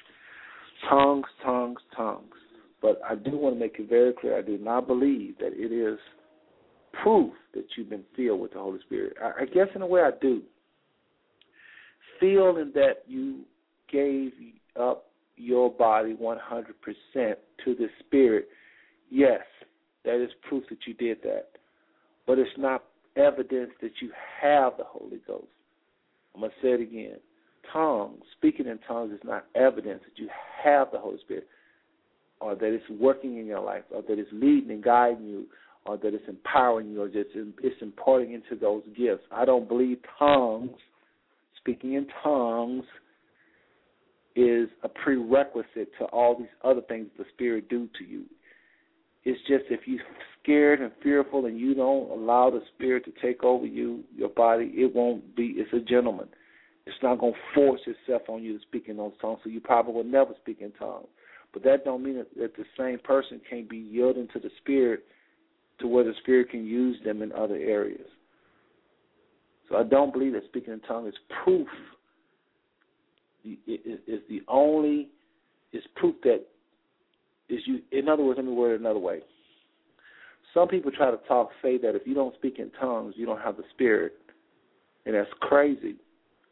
Tongues, tongues, tongues. But I do want to make it very clear I do not believe that it is proof that you've been filled with the Holy Spirit. I, I guess in a way I do. Feeling that you gave up your body 100% to the Spirit, yes, that is proof that you did that. But it's not evidence that you have the Holy Ghost. I'm going to say it again. Tongues, speaking in tongues, is not evidence that you have the Holy Spirit or that it's working in your life or that it's leading and guiding you or that it's empowering you or just it's imparting into those gifts. I don't believe tongues, speaking in tongues, is a prerequisite to all these other things the Spirit do to you. It's just if you're scared and fearful and you don't allow the spirit to take over you, your body, it won't be. It's a gentleman. It's not going to force itself on you to speak in those tongues, so you probably will never speak in tongues. But that don't mean that, the same person can't be yielding to the spirit to where the spirit can use them in other areas. So I don't believe that speaking in tongues is proof. It is the only is proof that is you. In other words, let me word it another way. Some people try to talk, say that if you don't speak in tongues, you don't have the Spirit, and that's crazy.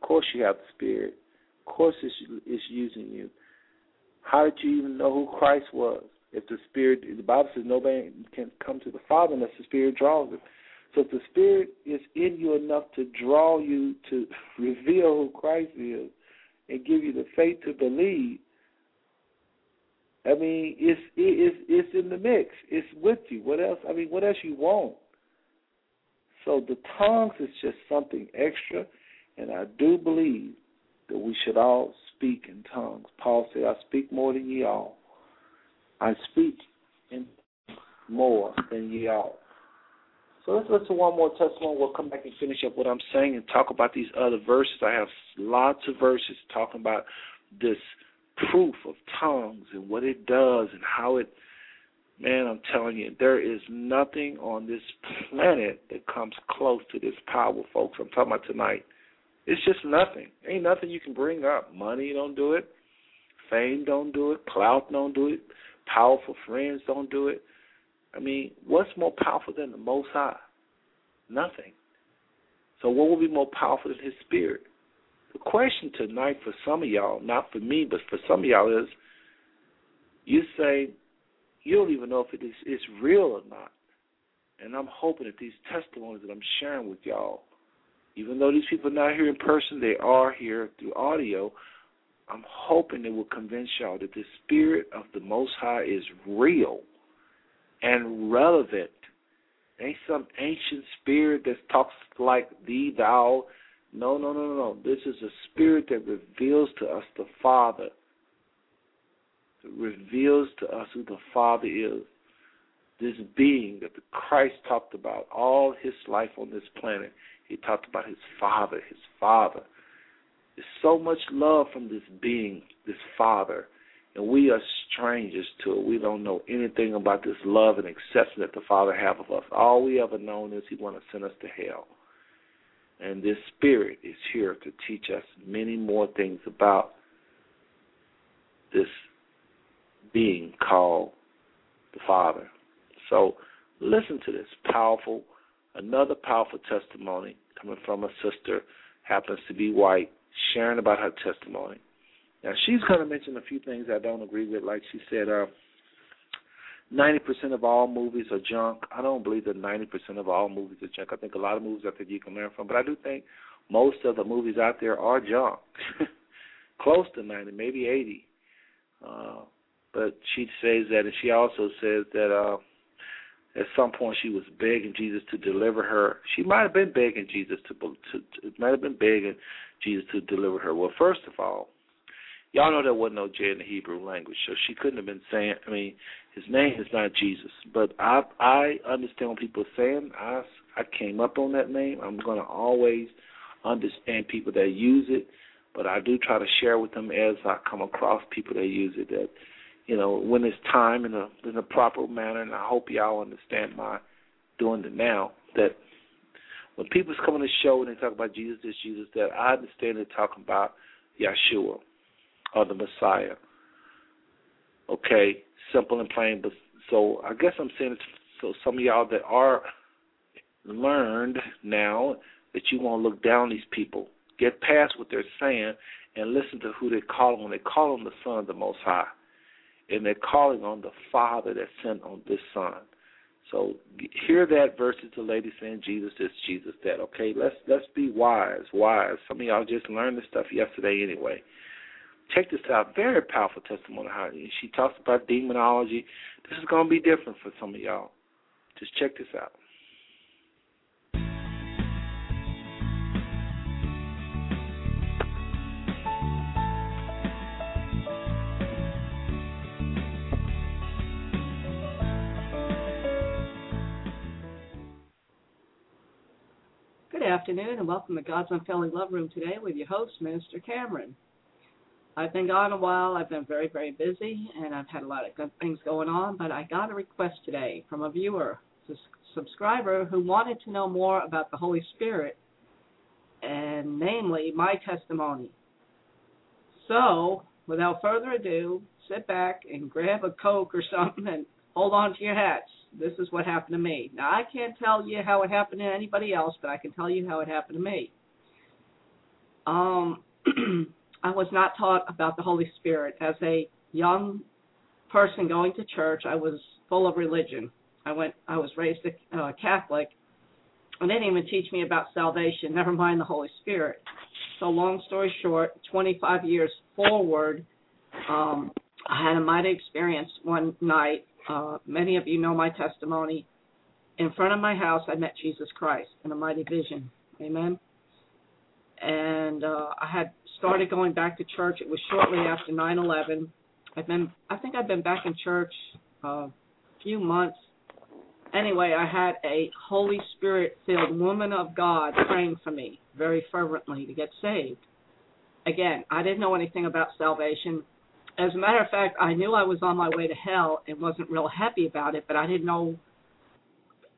Of course, you have the Spirit. Of course, it's, it's using you. How did you even know who Christ was? If the Spirit, the Bible says nobody can come to the Father unless the Spirit draws them. So if the Spirit is in you enough to draw you to reveal who Christ is and give you the faith to believe, I mean, it's it's it's in the mix. It's with you. What else? I mean, what else you want? So the tongues is just something extra, and I do believe that we should all speak in tongues. Paul said, "I speak more than ye all. I speak in more than ye all." So let's listen to one more testimony. We'll come back and finish up what I'm saying and talk about these other verses. I have lots of verses talking about this proof of tongues and what it does and how it man, I'm telling you, there is nothing on this planet that comes close to this power, folks. I'm talking about tonight. It's just nothing. Ain't nothing you can bring up. Money don't do it. Fame don't do it. Clout don't do it. Powerful friends don't do it. I mean, what's more powerful than the Most High? Nothing. So what will be more powerful than His Spirit? The question tonight for some of y'all, not for me, but for some of y'all is, you say you don't even know if it is it's real or not. And I'm hoping that these testimonies that I'm sharing with y'all, even though these people are not here in person, they are here through audio. I'm hoping it will convince y'all that the Spirit of the Most High is real and relevant. Ain't some ancient spirit that talks like thee, thou. No, no, no, no, no. This is a spirit that reveals to us the Father. It reveals to us who the Father is. This being that the Christ talked about all his life on this planet. He talked about his Father, his Father. There's so much love from this being, this Father and we are strangers to it. We don't know anything about this love and acceptance that the Father have of us. All we ever known is He want to send us to hell. And this Spirit is here to teach us many more things about this being called the Father. So listen to this powerful, another powerful testimony coming from a sister, happens to be white, sharing about her testimony. Now she's going to mention a few things I don't agree with. Like she said, uh, ninety percent of all movies are junk. I don't believe that ninety percent of all movies are junk. I think a lot of movies out there you can learn from, but I do think most of the movies out there are junk. Close to ninety, maybe eighty. Uh, but she says that, and she also says that uh, at some point she was begging Jesus to deliver her. She might have been begging Jesus to, to, to might have been begging Jesus to deliver her. Well, first of all, Y'all know there wasn't no J in the Hebrew language, so she couldn't have been saying. I mean, his name is not Jesus, but I I understand what people are saying. I I came up on that name. I'm to always understand people that use it, but I do try to share with them as I come across people that use it. That you know when it's time in a in a proper manner, and I hope y'all understand my doing it now. That when people's on the show and they talk about Jesus, this Jesus, that I understand they're talking about Yeshua of the Messiah. Okay, simple and plain. But so I guess I'm saying so some of y'all that are learned now that you won't look down these people. Get past what they're saying and listen to who they call on. They call on the Son of the Most High, and they're calling on the Father that sent on this Son. So hear that versus the lady saying Jesus this, Jesus that. Okay, let's let's be wise, wise. Some of y'all just learned this stuff yesterday anyway check this out. Very powerful testimony. How she talks about demonology. This is going to be different for some of y'all. Just check this out. Good afternoon and welcome to God's Unfailing Love Room today with your host, Minister Cameron. I've been gone a while. I've been very, very busy, and I've had a lot of good things going on. But I got a request today from a viewer, a subscriber, who wanted to know more about the Holy Spirit, and namely my testimony. So, without further ado, sit back and grab a Coke or something and hold on to your hats. This is what happened to me. Now, I can't tell you how it happened to anybody else, but I can tell you how it happened to me. Um, I was not taught about the Holy Spirit. As a young person going to church, I was full of religion. I went. I was raised a uh, Catholic, and they didn't even teach me about salvation. Never mind the Holy Spirit. So, long story short, 25 years forward, um, I had a mighty experience one night. Uh, many of you know my testimony. In front of my house, I met Jesus Christ in a mighty vision. Amen. And uh, I had started going back to church. It was shortly after 9/11. I've been, I think I've been back in church uh, a few months. Anyway, I had a Holy Spirit-filled woman of God praying for me very fervently to get saved. Again, I didn't know anything about salvation. As a matter of fact, I knew I was on my way to hell and wasn't real happy about it, but I didn't know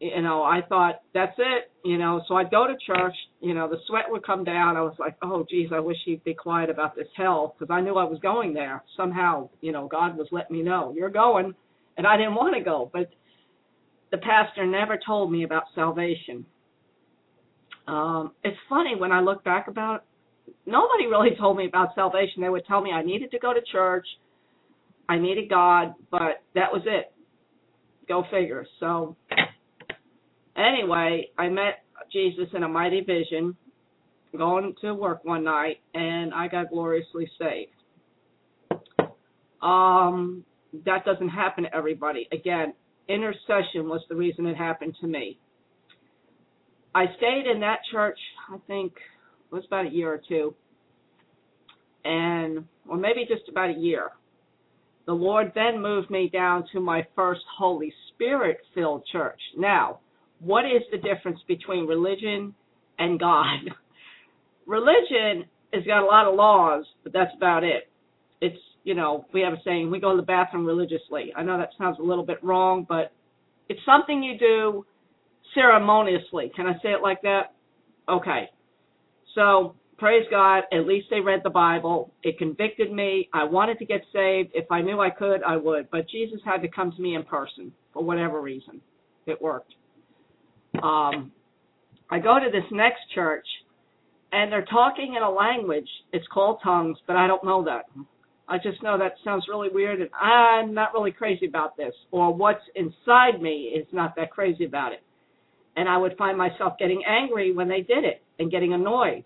you know, I thought that's it, you know. So I'd go to church, you know, the sweat would come down. I was like, oh, geez, I wish he'd be quiet about this hell because I knew I was going there. Somehow, you know, God was letting me know you're going, and I didn't want to go, but the pastor never told me about salvation. Um, it's funny when I look back about it, nobody really told me about salvation. They would tell me I needed to go to church, I needed God, but that was it. Go figure. So Anyway, I met Jesus in a mighty vision going to work one night and I got gloriously saved. Um that doesn't happen to everybody. Again, intercession was the reason it happened to me. I stayed in that church, I think it was about a year or two. And or maybe just about a year. The Lord then moved me down to my first Holy Spirit filled church. Now, what is the difference between religion and God? religion has got a lot of laws, but that's about it. It's, you know, we have a saying, we go to the bathroom religiously. I know that sounds a little bit wrong, but it's something you do ceremoniously. Can I say it like that? Okay. So, praise God, at least they read the Bible. It convicted me. I wanted to get saved. If I knew I could, I would. But Jesus had to come to me in person for whatever reason. It worked um, I go to this next church, and they're talking in a language. It's called tongues, but I don't know that. I just know that sounds really weird, and I'm not really crazy about this. Or what's inside me is not that crazy about it. And I would find myself getting angry when they did it and getting annoyed.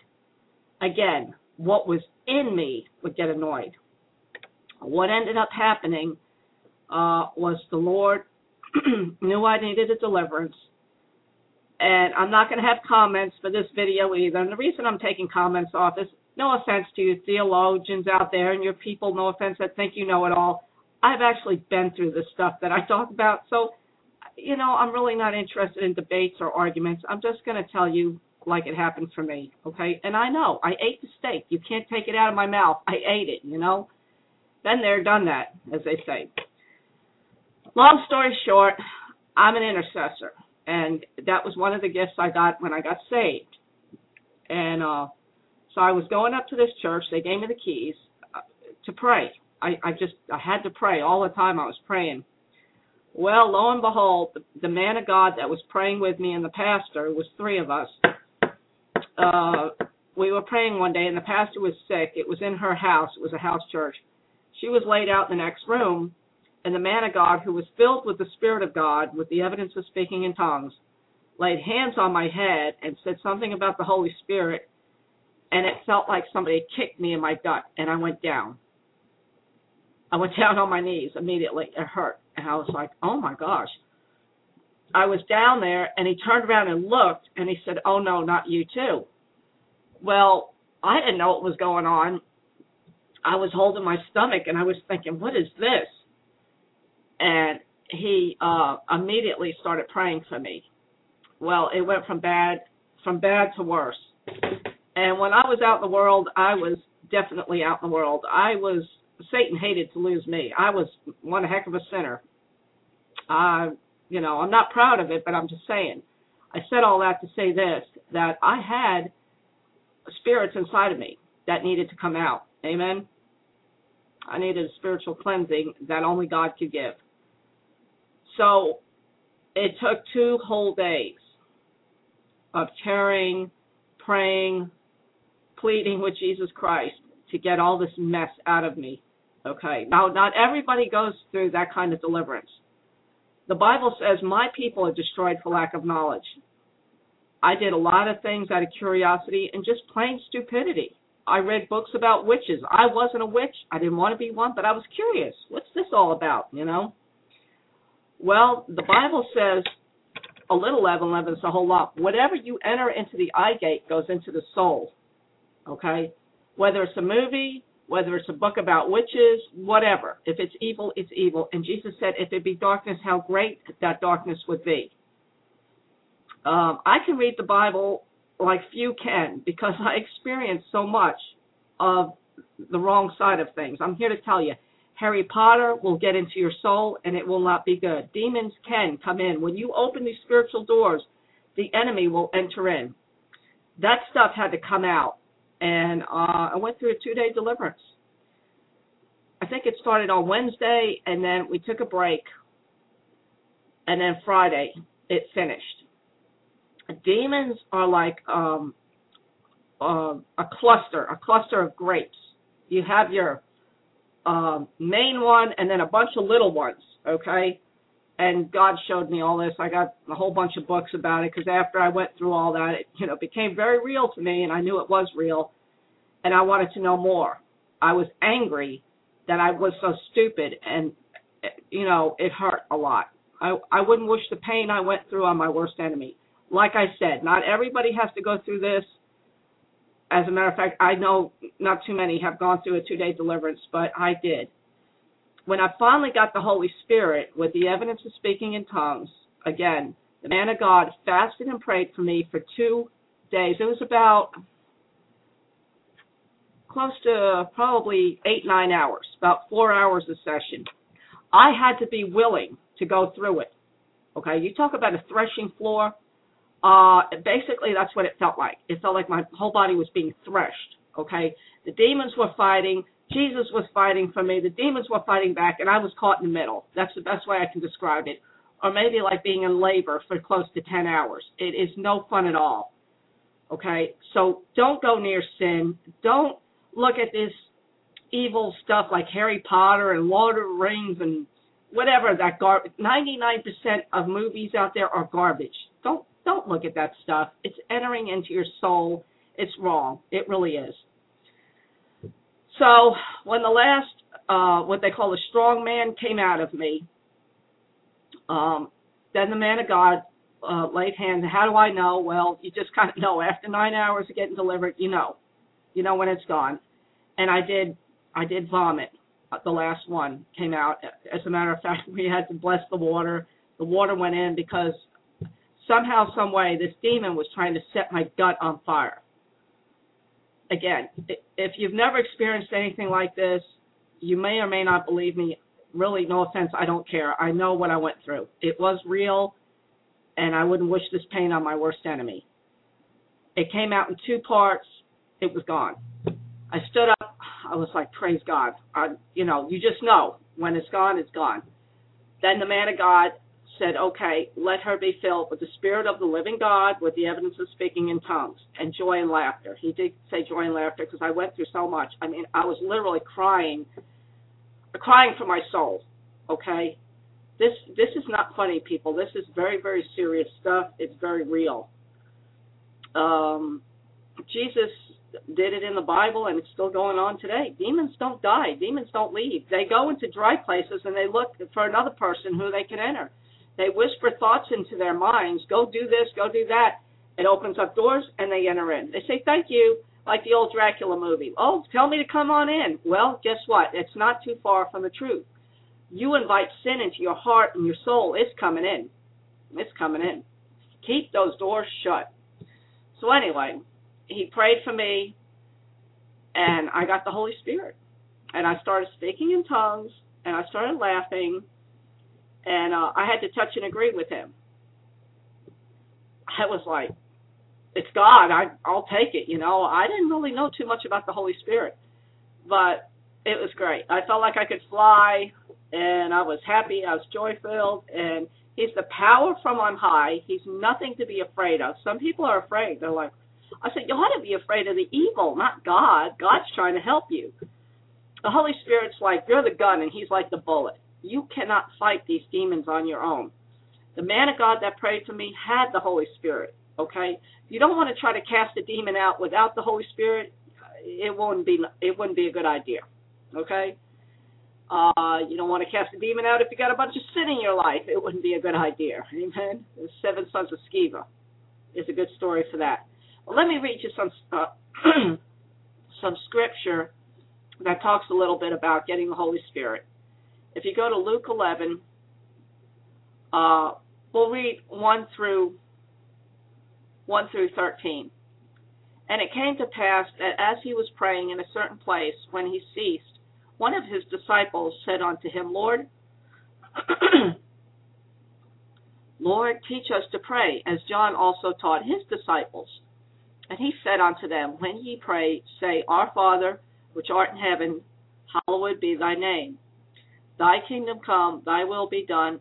Again, what was in me would get annoyed. What ended up happening uh, was the Lord knew I needed a deliverance and I'm not going to have comments for this video either. And the reason I'm taking comments off is no offense to you theologians out there and your people, no offense that think you know it all. I've actually been through the stuff that I talk about. So, you know, I'm really not interested in debates or arguments. I'm just going to tell you like it happened for me, okay? And I know I ate the steak. You can't take it out of my mouth. I ate it, you know? Been there, done that, as they say. Long story short, I'm an intercessor and that was one of the gifts I got when I got saved. And uh, so I was going up to this church. They gave me the keys uh, to pray. I, I just I had to pray all the time. I was praying. Well, lo and behold, the, the man of God that was praying with me and the pastor was three of us. Uh, we were praying one day, and the pastor was sick. It was in her house. It was a house church. She was laid out in the next room, and the man of God, who was filled with the Spirit of God, with the evidence of speaking in tongues, laid hands on my head and said something about the Holy Spirit, and it felt like somebody kicked me in my gut, and I went down. I went down on my knees immediately. It hurt. And I was like, oh my gosh. I was down there, and he turned around and looked, and he said, oh no, not you too. Well, I didn't know what was going on. I was holding my stomach, and I was thinking, what is this? And he uh, immediately started praying for me. Well, it went from bad from bad to worse. And when I was out in the world, I was definitely out in the world. I was Satan hated to lose me. I was one heck of a sinner. I, you know, I'm not proud of it, but I'm just saying. I said all that to say this: that I had spirits inside of me that needed to come out. Amen. I needed a spiritual cleansing that only God could give. So it took two whole days of tearing, praying, pleading with Jesus Christ to get all this mess out of me. Okay. Now, not everybody goes through that kind of deliverance. The Bible says, My people are destroyed for lack of knowledge. I did a lot of things out of curiosity and just plain stupidity. I read books about witches. I wasn't a witch. I didn't want to be one, but I was curious. What's this all about, you know? Well, the Bible says a little leaven leavens a whole lot. Whatever you enter into the eye gate goes into the soul. Okay? Whether it's a movie, whether it's a book about witches, whatever. If it's evil, it's evil. And Jesus said, if it be darkness, how great that darkness would be. Um, I can read the Bible like few can because I experience so much of the wrong side of things. I'm here to tell you, Harry Potter will get into your soul and it will not be good. Demons can come in. When you open these spiritual doors, the enemy will enter in. That stuff had to come out. And uh, I went through a two day deliverance. I think it started on Wednesday and then we took a break. And then Friday it finished. Demons are like um, uh, a cluster, a cluster of grapes. You have your um, main one and then a bunch of little ones, okay? And God showed me all this. I got a whole bunch of books about it because after I went through all that, it you know became very real to me, and I knew it was real, and I wanted to know more. I was angry that I was so stupid, and you know it hurt a lot. I I wouldn't wish the pain I went through on my worst enemy. Like I said, not everybody has to go through this as a matter of fact, I know not too many have gone through a two day deliverance, but I did. When I finally got the Holy Spirit with the evidence of speaking in tongues, again, the man of God fasted and prayed for me for two days. It was about close to probably eight, nine hours, about four hours a session. I had to be willing to go through it. Okay, you talk about a threshing floor. Uh, basically, that's what it felt like. It felt like my whole body was being threshed. Okay, the demons were fighting. Jesus was fighting for me. The demons were fighting back, and I was caught in the middle. That's the best way I can describe it. Or maybe like being in labor for close to 10 hours. It is no fun at all. Okay, so don't go near sin. Don't look at this evil stuff like Harry Potter and Lord of the Rings and whatever that gar 99% of movies out there are garbage. Don't don't look at that stuff. It's entering into your soul. It's wrong. It really is. So when the last, uh, what they call the strong man came out of me, um, then the man of God uh, laid hands. How do I know? Well, you just kind of know. After nine hours of getting delivered, you know, you know when it's gone. And I did, I did vomit. Uh, the last one came out. As a matter of fact, we had to bless the water. The water went in because somehow, some way, this demon was trying to set my gut on fire. Again, if you've never experienced anything like this, you may or may not believe me. Really, no offense, I don't care. I know what I went through. It was real, and I wouldn't wish this pain on my worst enemy. It came out in two parts. It was gone. I stood up. I was like, praise God. I, you know, you just know when it's gone, it's gone. Then the man of God said, okay, let her be filled with the Spirit of the living God, with the evidence of speaking in tongues, and joy and laughter. He did say joy and laughter because I went through so much. I mean, I was literally crying, crying for my soul. Okay, this this is not funny, people. This is very very serious stuff. It's very real. Um, Jesus did it in the Bible, and it's still going on today. Demons don't die. Demons don't leave. They go into dry places and they look for another person who they can enter they whisper thoughts into their minds go do this, go do that. It opens up doors and they enter in. They say, thank you, like the old Dracula movie. Oh, tell me to come on in. Well, guess what? It's not too far from the truth. You invite sin into your heart and your soul. It's coming in. It's coming in. Keep those doors shut. So, anyway, he prayed for me and I got the Holy Spirit. And I started speaking in tongues and I started laughing and uh, I had to touch and agree with him. I was like, "It's God. I I'll take it." You know, I didn't really know too much about the Holy Spirit, but it was great. I felt like I could fly, and I was happy. I was joy filled, and He's the power from on high. He's nothing to be afraid of. Some people are afraid. They're like, I said, you ought to be afraid of the evil, not God. God's trying to help you. The Holy Spirit's like, you're the gun, and He's like the bullet. You cannot fight these demons on your own. The man of God that prayed for me had the Holy Spirit. Okay? You don't want to try to cast a demon out without the Holy Spirit. it wouldn't be it wouldn't be a good idea. Okay. Uh, you don't want to cast a demon out if you got a bunch of sin in your life. It wouldn't be a good idea. Amen. The seven sons of Sceva is a good story for that. Well, let me read you some uh, some scripture that talks a little bit about getting the Holy Spirit. If you go to Luke 11, uh, we'll read one through one through 13. And it came to pass that as he was praying in a certain place, when he ceased, one of his disciples said unto him, Lord, Lord, teach us to pray, as John also taught his disciples. And he said unto them, When ye pray, say, Our Father, which art in heaven, hallowed be thy name. Thy kingdom come, thy will be done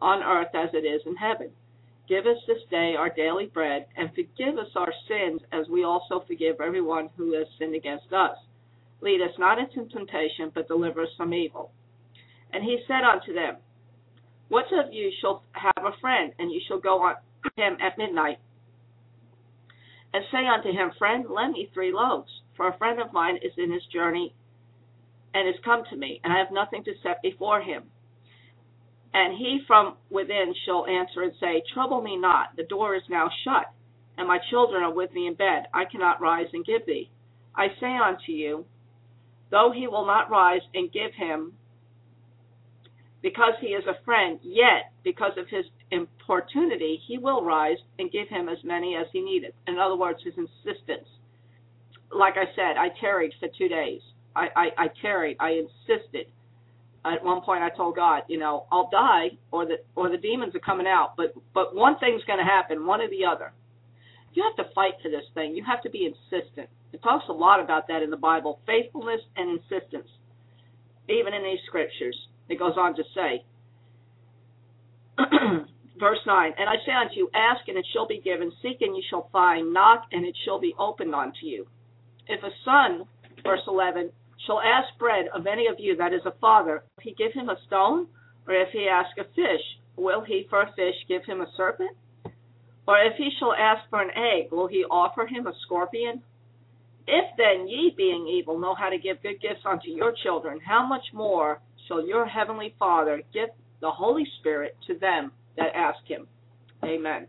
on earth as it is in heaven. Give us this day our daily bread, and forgive us our sins as we also forgive everyone who has sinned against us. Lead us not into temptation, but deliver us from evil. And he said unto them, What of you shall have a friend, and you shall go unto him at midnight, and say unto him, Friend, lend me three loaves, for a friend of mine is in his journey, and is come to me, and I have nothing to set before him. And he from within shall answer and say, Trouble me not, the door is now shut, and my children are with me in bed. I cannot rise and give thee. I say unto you, though he will not rise and give him, because he is a friend, yet because of his importunity, he will rise and give him as many as he needeth. In other words, his insistence. Like I said, I tarried for two days. I, I, I tarried. I insisted at one point I told God, you know, I'll die or the or the demons are coming out, but but one thing's going to happen, one or the other. You have to fight for this thing. You have to be insistent. It talks a lot about that in the Bible, faithfulness and insistence. Even in these scriptures, it goes on to say, verse 9, And I say unto you, ask and it shall be given, seek and you shall find, knock and it shall be opened unto you. If a son, verse 11, shall ask bread of any of you that is a father, he give him a stone, or if he ask a fish, will he for a fish give him a serpent? Or if he shall ask for an egg, will he offer him a scorpion? If then ye, being evil, know how to give good gifts unto your children, how much more shall your heavenly Father give the Holy Spirit to them that ask him? Amen.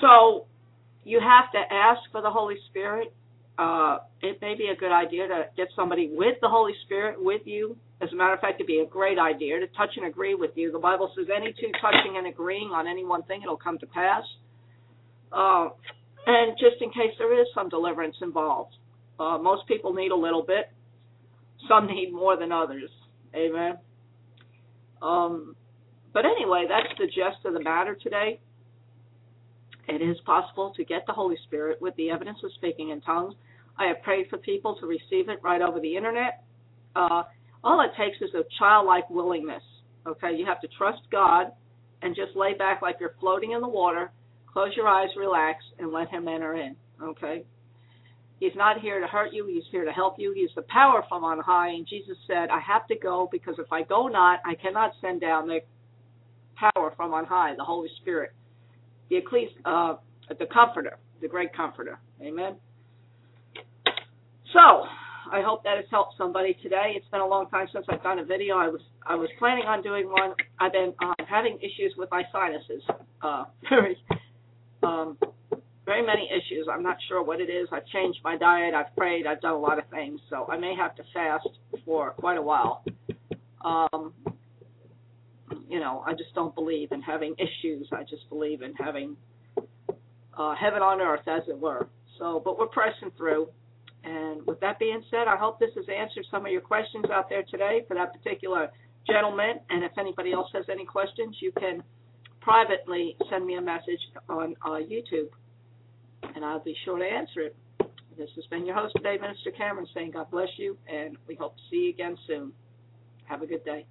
So, you have to ask for the Holy Spirit uh, it may be a good idea to get somebody with the Holy Spirit with you. As a matter of fact, it'd be a great idea to touch and agree with you. The Bible says any two touching and agreeing on any one thing, it'll come to pass. Uh, and just in case there is some deliverance involved, uh, most people need a little bit. Some need more than others. Amen. Um, but anyway, that's the gist of the matter today. It is possible to get the Holy Spirit with the evidence of speaking in tongues. I have prayed for people to receive it right over the internet. Uh, all it takes is a childlike willingness. Okay, you have to trust God and just lay back like you're floating in the water. Close your eyes, relax, and let Him enter in. Okay. He's not here to hurt you. He's here to help you. He's the power from on high. And Jesus said, I have to go because if I go not, I cannot send down the power from on high, the Holy Spirit the ecclesi- uh, the comforter, the great comforter. Amen. So, I hope that has helped somebody today. It's been a long time since I've done a video. I was I was planning on doing one. I've been uh, having issues with my sinuses. Uh, very um, very many issues. I'm not sure what it is. I've changed my diet. I've prayed. I've done a lot of things. So I may have to fast for quite a while. Um, you know, I just don't believe in having issues. I just believe in having uh, heaven on earth, as it were. So, but we're pressing through. And with that being said, I hope this has answered some of your questions out there today for that particular gentleman. And if anybody else has any questions, you can privately send me a message on uh, YouTube, and I'll be sure to answer it. This has been your host today, Minister Cameron, saying God bless you, and we hope to see you again soon. Have a good day.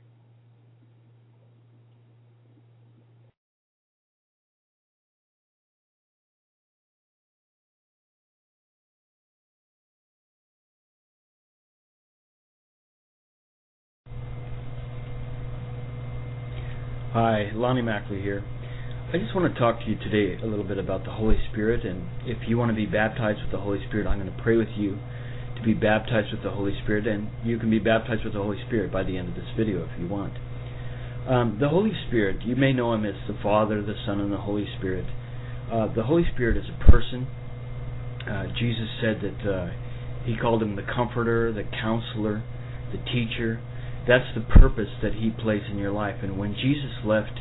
Hi, Lonnie Mackley here. I just want to talk to you today a little bit about the Holy Spirit, and if you want to be baptized with the Holy Spirit, I'm going to pray with you to be baptized with the Holy Spirit, and you can be baptized with the Holy Spirit by the end of this video if you want. Um, the Holy Spirit, you may know Him as the Father, the Son, and the Holy Spirit. Uh, the Holy Spirit is a person. Uh, Jesus said that uh, He called Him the Comforter, the Counselor, the Teacher. That's the purpose that He plays in your life. And when Jesus left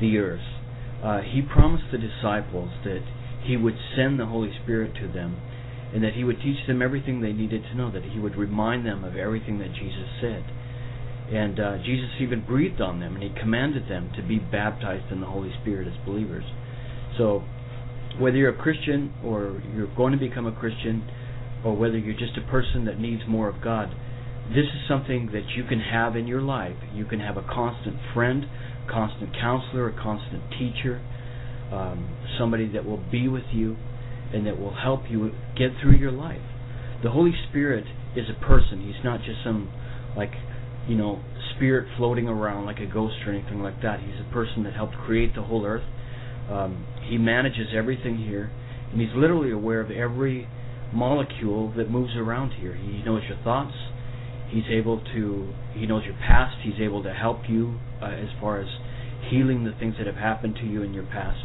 the earth, uh, he promised the disciples that he would send the Holy Spirit to them and that he would teach them everything they needed to know, that he would remind them of everything that Jesus said. And uh, Jesus even breathed on them and he commanded them to be baptized in the Holy Spirit as believers. So, whether you're a Christian or you're going to become a Christian, or whether you're just a person that needs more of God, this is something that you can have in your life. You can have a constant friend, constant counselor, a constant teacher, um, somebody that will be with you and that will help you get through your life. The Holy Spirit is a person. He's not just some like you know spirit floating around like a ghost or anything like that. He's a person that helped create the whole earth. Um, he manages everything here, and he's literally aware of every molecule that moves around here. He knows your thoughts. He's able to. He knows your past. He's able to help you uh, as far as healing the things that have happened to you in your past.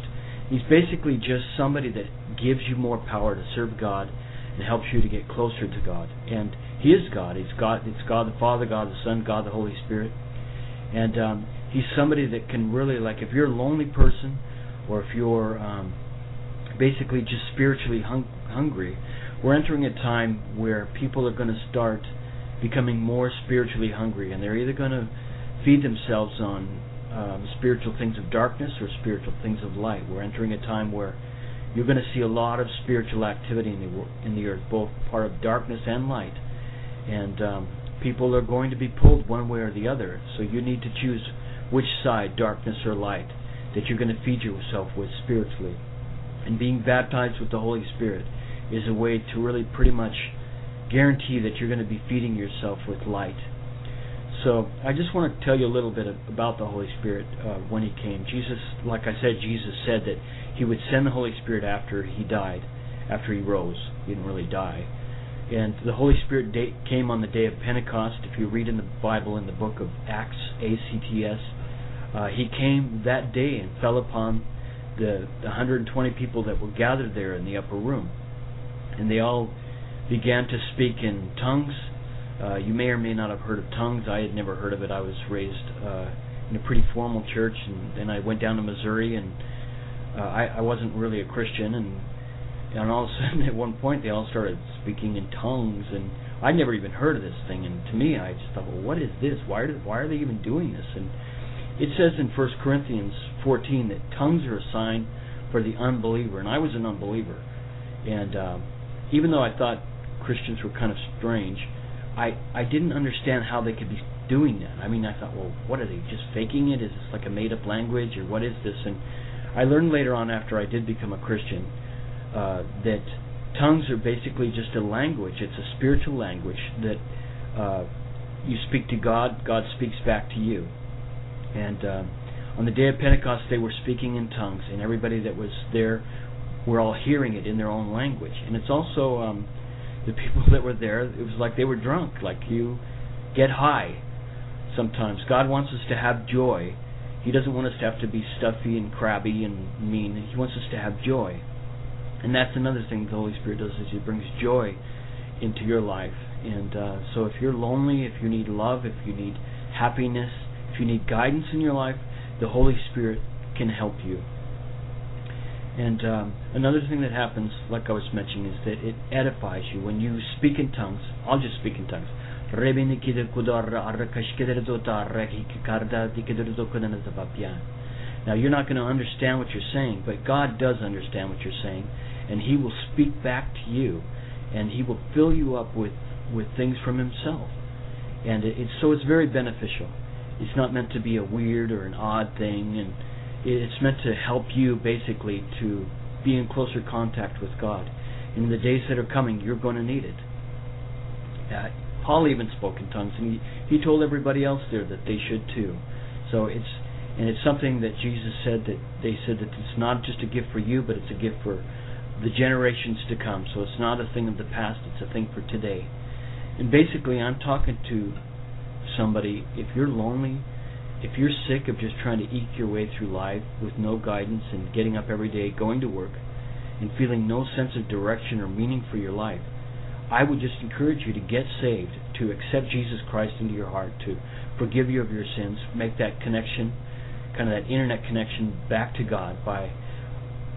He's basically just somebody that gives you more power to serve God and helps you to get closer to God. And He is God. He's God. It's God the Father, God the Son, God the Holy Spirit. And um, He's somebody that can really, like, if you're a lonely person, or if you're um, basically just spiritually hung- hungry, we're entering a time where people are going to start becoming more spiritually hungry, and they're either going to feed themselves on um, spiritual things of darkness or spiritual things of light. We're entering a time where you're going to see a lot of spiritual activity in the in the earth, both part of darkness and light, and um, people are going to be pulled one way or the other. So you need to choose which side, darkness or light, that you're going to feed yourself with spiritually. And being baptized with the Holy Spirit is a way to really pretty much guarantee that you're going to be feeding yourself with light so I just want to tell you a little bit about the Holy Spirit uh, when He came. Jesus, like I said, Jesus said that He would send the Holy Spirit after He died, after He rose. He didn't really die. And the Holy Spirit day, came on the day of Pentecost. If you read in the Bible in the book of Acts, A-C-T-S, uh, He came that day and fell upon the, the 120 people that were gathered there in the upper room. And they all began to speak in tongues uh, you may or may not have heard of tongues. I had never heard of it. I was raised uh, in a pretty formal church, and then I went down to Missouri, and uh, I, I wasn't really a Christian, and and all of a sudden at one point they all started speaking in tongues, and I'd never even heard of this thing. And to me, I just thought, well, what is this? Why are why are they even doing this? And it says in First Corinthians 14 that tongues are a sign for the unbeliever, and I was an unbeliever, and uh, even though I thought Christians were kind of strange I I didn't understand how they could be doing that. I mean, I thought, well, what are they just faking it? Is this like a made up language or what is this? And I learned later on after I did become a Christian uh, that tongues are basically just a language. It's a spiritual language that uh, you speak to God, God speaks back to you. And uh, on the day of Pentecost, they were speaking in tongues, and everybody that was there were all hearing it in their own language. And it's also um, the people that were there, it was like they were drunk. Like you get high sometimes. God wants us to have joy. He doesn't want us to have to be stuffy and crabby and mean. He wants us to have joy. And that's another thing the Holy Spirit does is He brings joy into your life. And uh, so if you're lonely, if you need love, if you need happiness, if you need guidance in your life, the Holy Spirit can help you. And um, another thing that happens, like I was mentioning, is that it edifies you when you speak in tongues. I'll just speak in tongues. Now you're not going to understand what you're saying, but God does understand what you're saying, and He will speak back to you, and He will fill you up with with things from Himself, and it, so it's very beneficial. It's not meant to be a weird or an odd thing, and it's meant to help you basically to be in closer contact with God. In the days that are coming, you're going to need it. Uh, Paul even spoke in tongues, and he, he told everybody else there that they should too. So it's And it's something that Jesus said that they said that it's not just a gift for you, but it's a gift for the generations to come. So it's not a thing of the past, it's a thing for today. And basically, I'm talking to somebody, if you're lonely, if you're sick of just trying to eke your way through life with no guidance and getting up every day, going to work, and feeling no sense of direction or meaning for your life, I would just encourage you to get saved, to accept Jesus Christ into your heart, to forgive you of your sins, make that connection, kind of that internet connection back to God by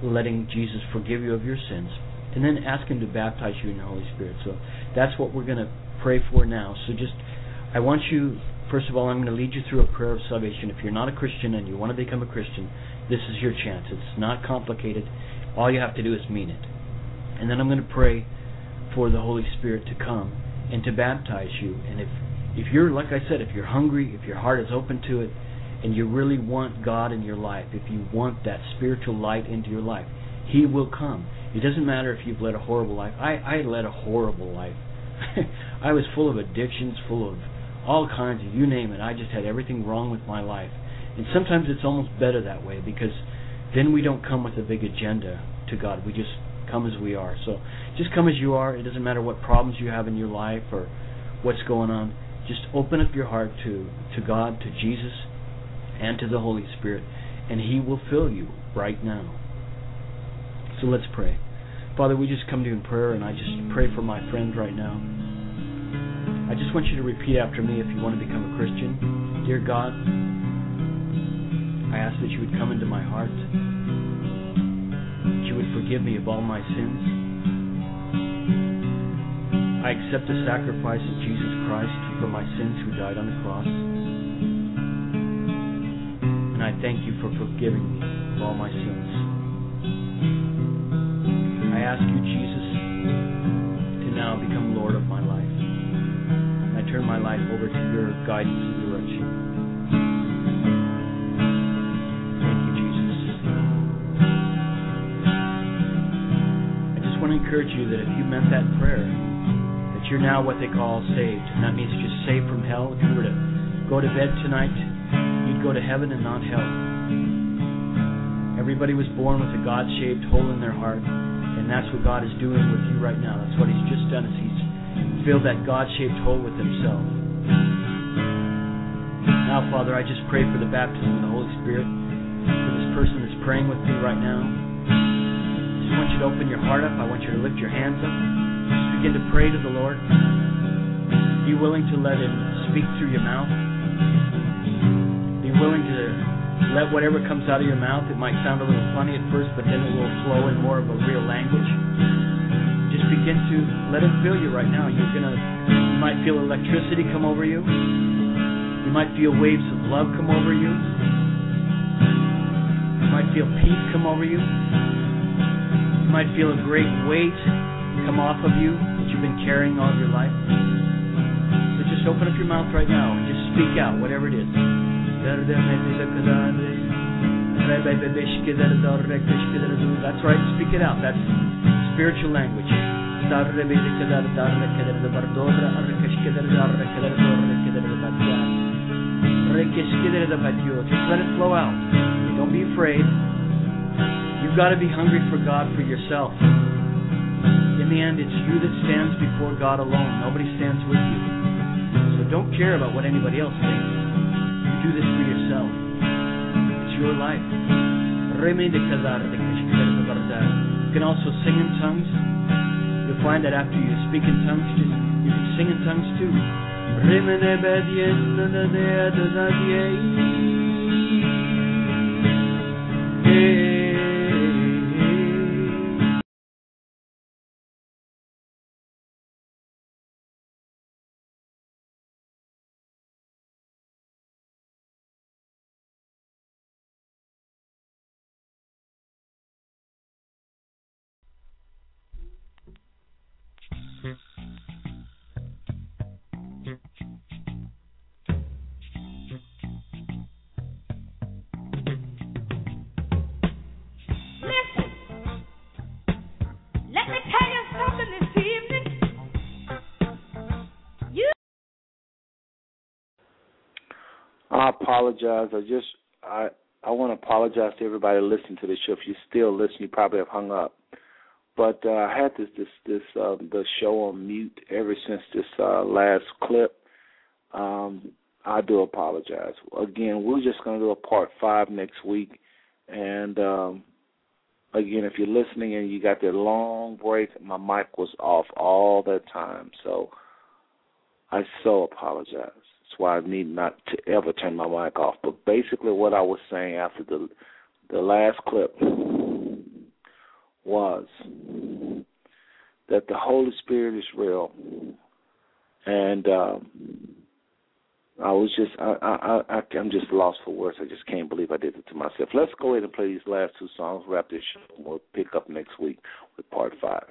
letting Jesus forgive you of your sins, and then ask Him to baptize you in the Holy Spirit. So that's what we're going to pray for now. So just, I want you, first of all, I'm going to lead you through a prayer of salvation. If you're not a Christian and you want to become a Christian, this is your chance. It's not complicated. All you have to do is mean it. And then I'm going to pray for the Holy Spirit to come and to baptize you. And if if you're like I said, if you're hungry, if your heart is open to it, and you really want God in your life, if you want that spiritual light into your life, He will come. It doesn't matter if you've led a horrible life. I, I led a horrible life. I was full of addictions, full of all kinds of you name it. I just had everything wrong with my life. And sometimes it's almost better that way because then we don't come with a big agenda to God. We just come as we are. So just come as you are. It doesn't matter what problems you have in your life or what's going on. Just open up your heart to, to God, to Jesus, and to the Holy Spirit, and He will fill you right now. So let's pray. Father, we just come to you in prayer, and I just pray for my friend right now. I just want you to repeat after me if you want to become a Christian. Dear God, I ask that you would come into my heart, that you would forgive me of all my sins. I accept the sacrifice of Jesus Christ for my sins who died on the cross. And I thank you for forgiving me of all my sins. I ask you, Jesus, to now become Lord of my life. Turn my life over to your guidance and direction. Thank you, Jesus. I just want to encourage you that if you meant that prayer, that you're now what they call saved. And that means just saved from hell. If you were to go to bed tonight, you'd go to heaven and not hell. Everybody was born with a God-shaped hole in their heart, and that's what God is doing with you right now. That's what He's just done. Is He's filled that God-shaped hole with Himself. Now, Father, I just pray for the baptism of the Holy Spirit for this person that's praying with me right now. I just want you to open your heart up. I want you to lift your hands up. Just begin to pray to the Lord. Be willing to let Him speak through your mouth. Be willing to let whatever comes out of your mouth, it might sound a little funny at first, but then it will flow in more of a real language. Just begin to let Him fill you right now. You're gonna, you might feel electricity come over you. You might feel waves of love come over you. You might feel peace come over you. You might feel a great weight come off of you that you've been carrying all your life. So just open up your mouth right now and just speak out, whatever it is. That's right, speak it out. That's spiritual language. Just let it flow out. Don't be afraid. You've got to be hungry for God for yourself. In the end, it's you that stands before God alone. Nobody stands with you. So don't care about what anybody else thinks. You do this for yourself. It's your life. You can also sing in tongues. You'll find that after you speak in tongues, just you can sing in tongues too. Listen. Apologize. I just I I want to apologize to everybody listening to the show. If you're still listening, you probably have hung up. But uh, I had this this this uh, the show on mute ever since this uh, last clip. Um, I do apologize. Again, we're just going to do a part five next week, and um, again, if you're listening and you got that long break, my mic was off all that time, so I so apologize. That's why I need not to ever turn my mic off. But basically, what I was saying after the the last clip was that the Holy Spirit is real, and um, I was just I, I I I'm just lost for words. I just can't believe I did it to myself. Let's go ahead and play these last two songs, wrap this show, and we'll pick up next week with part five.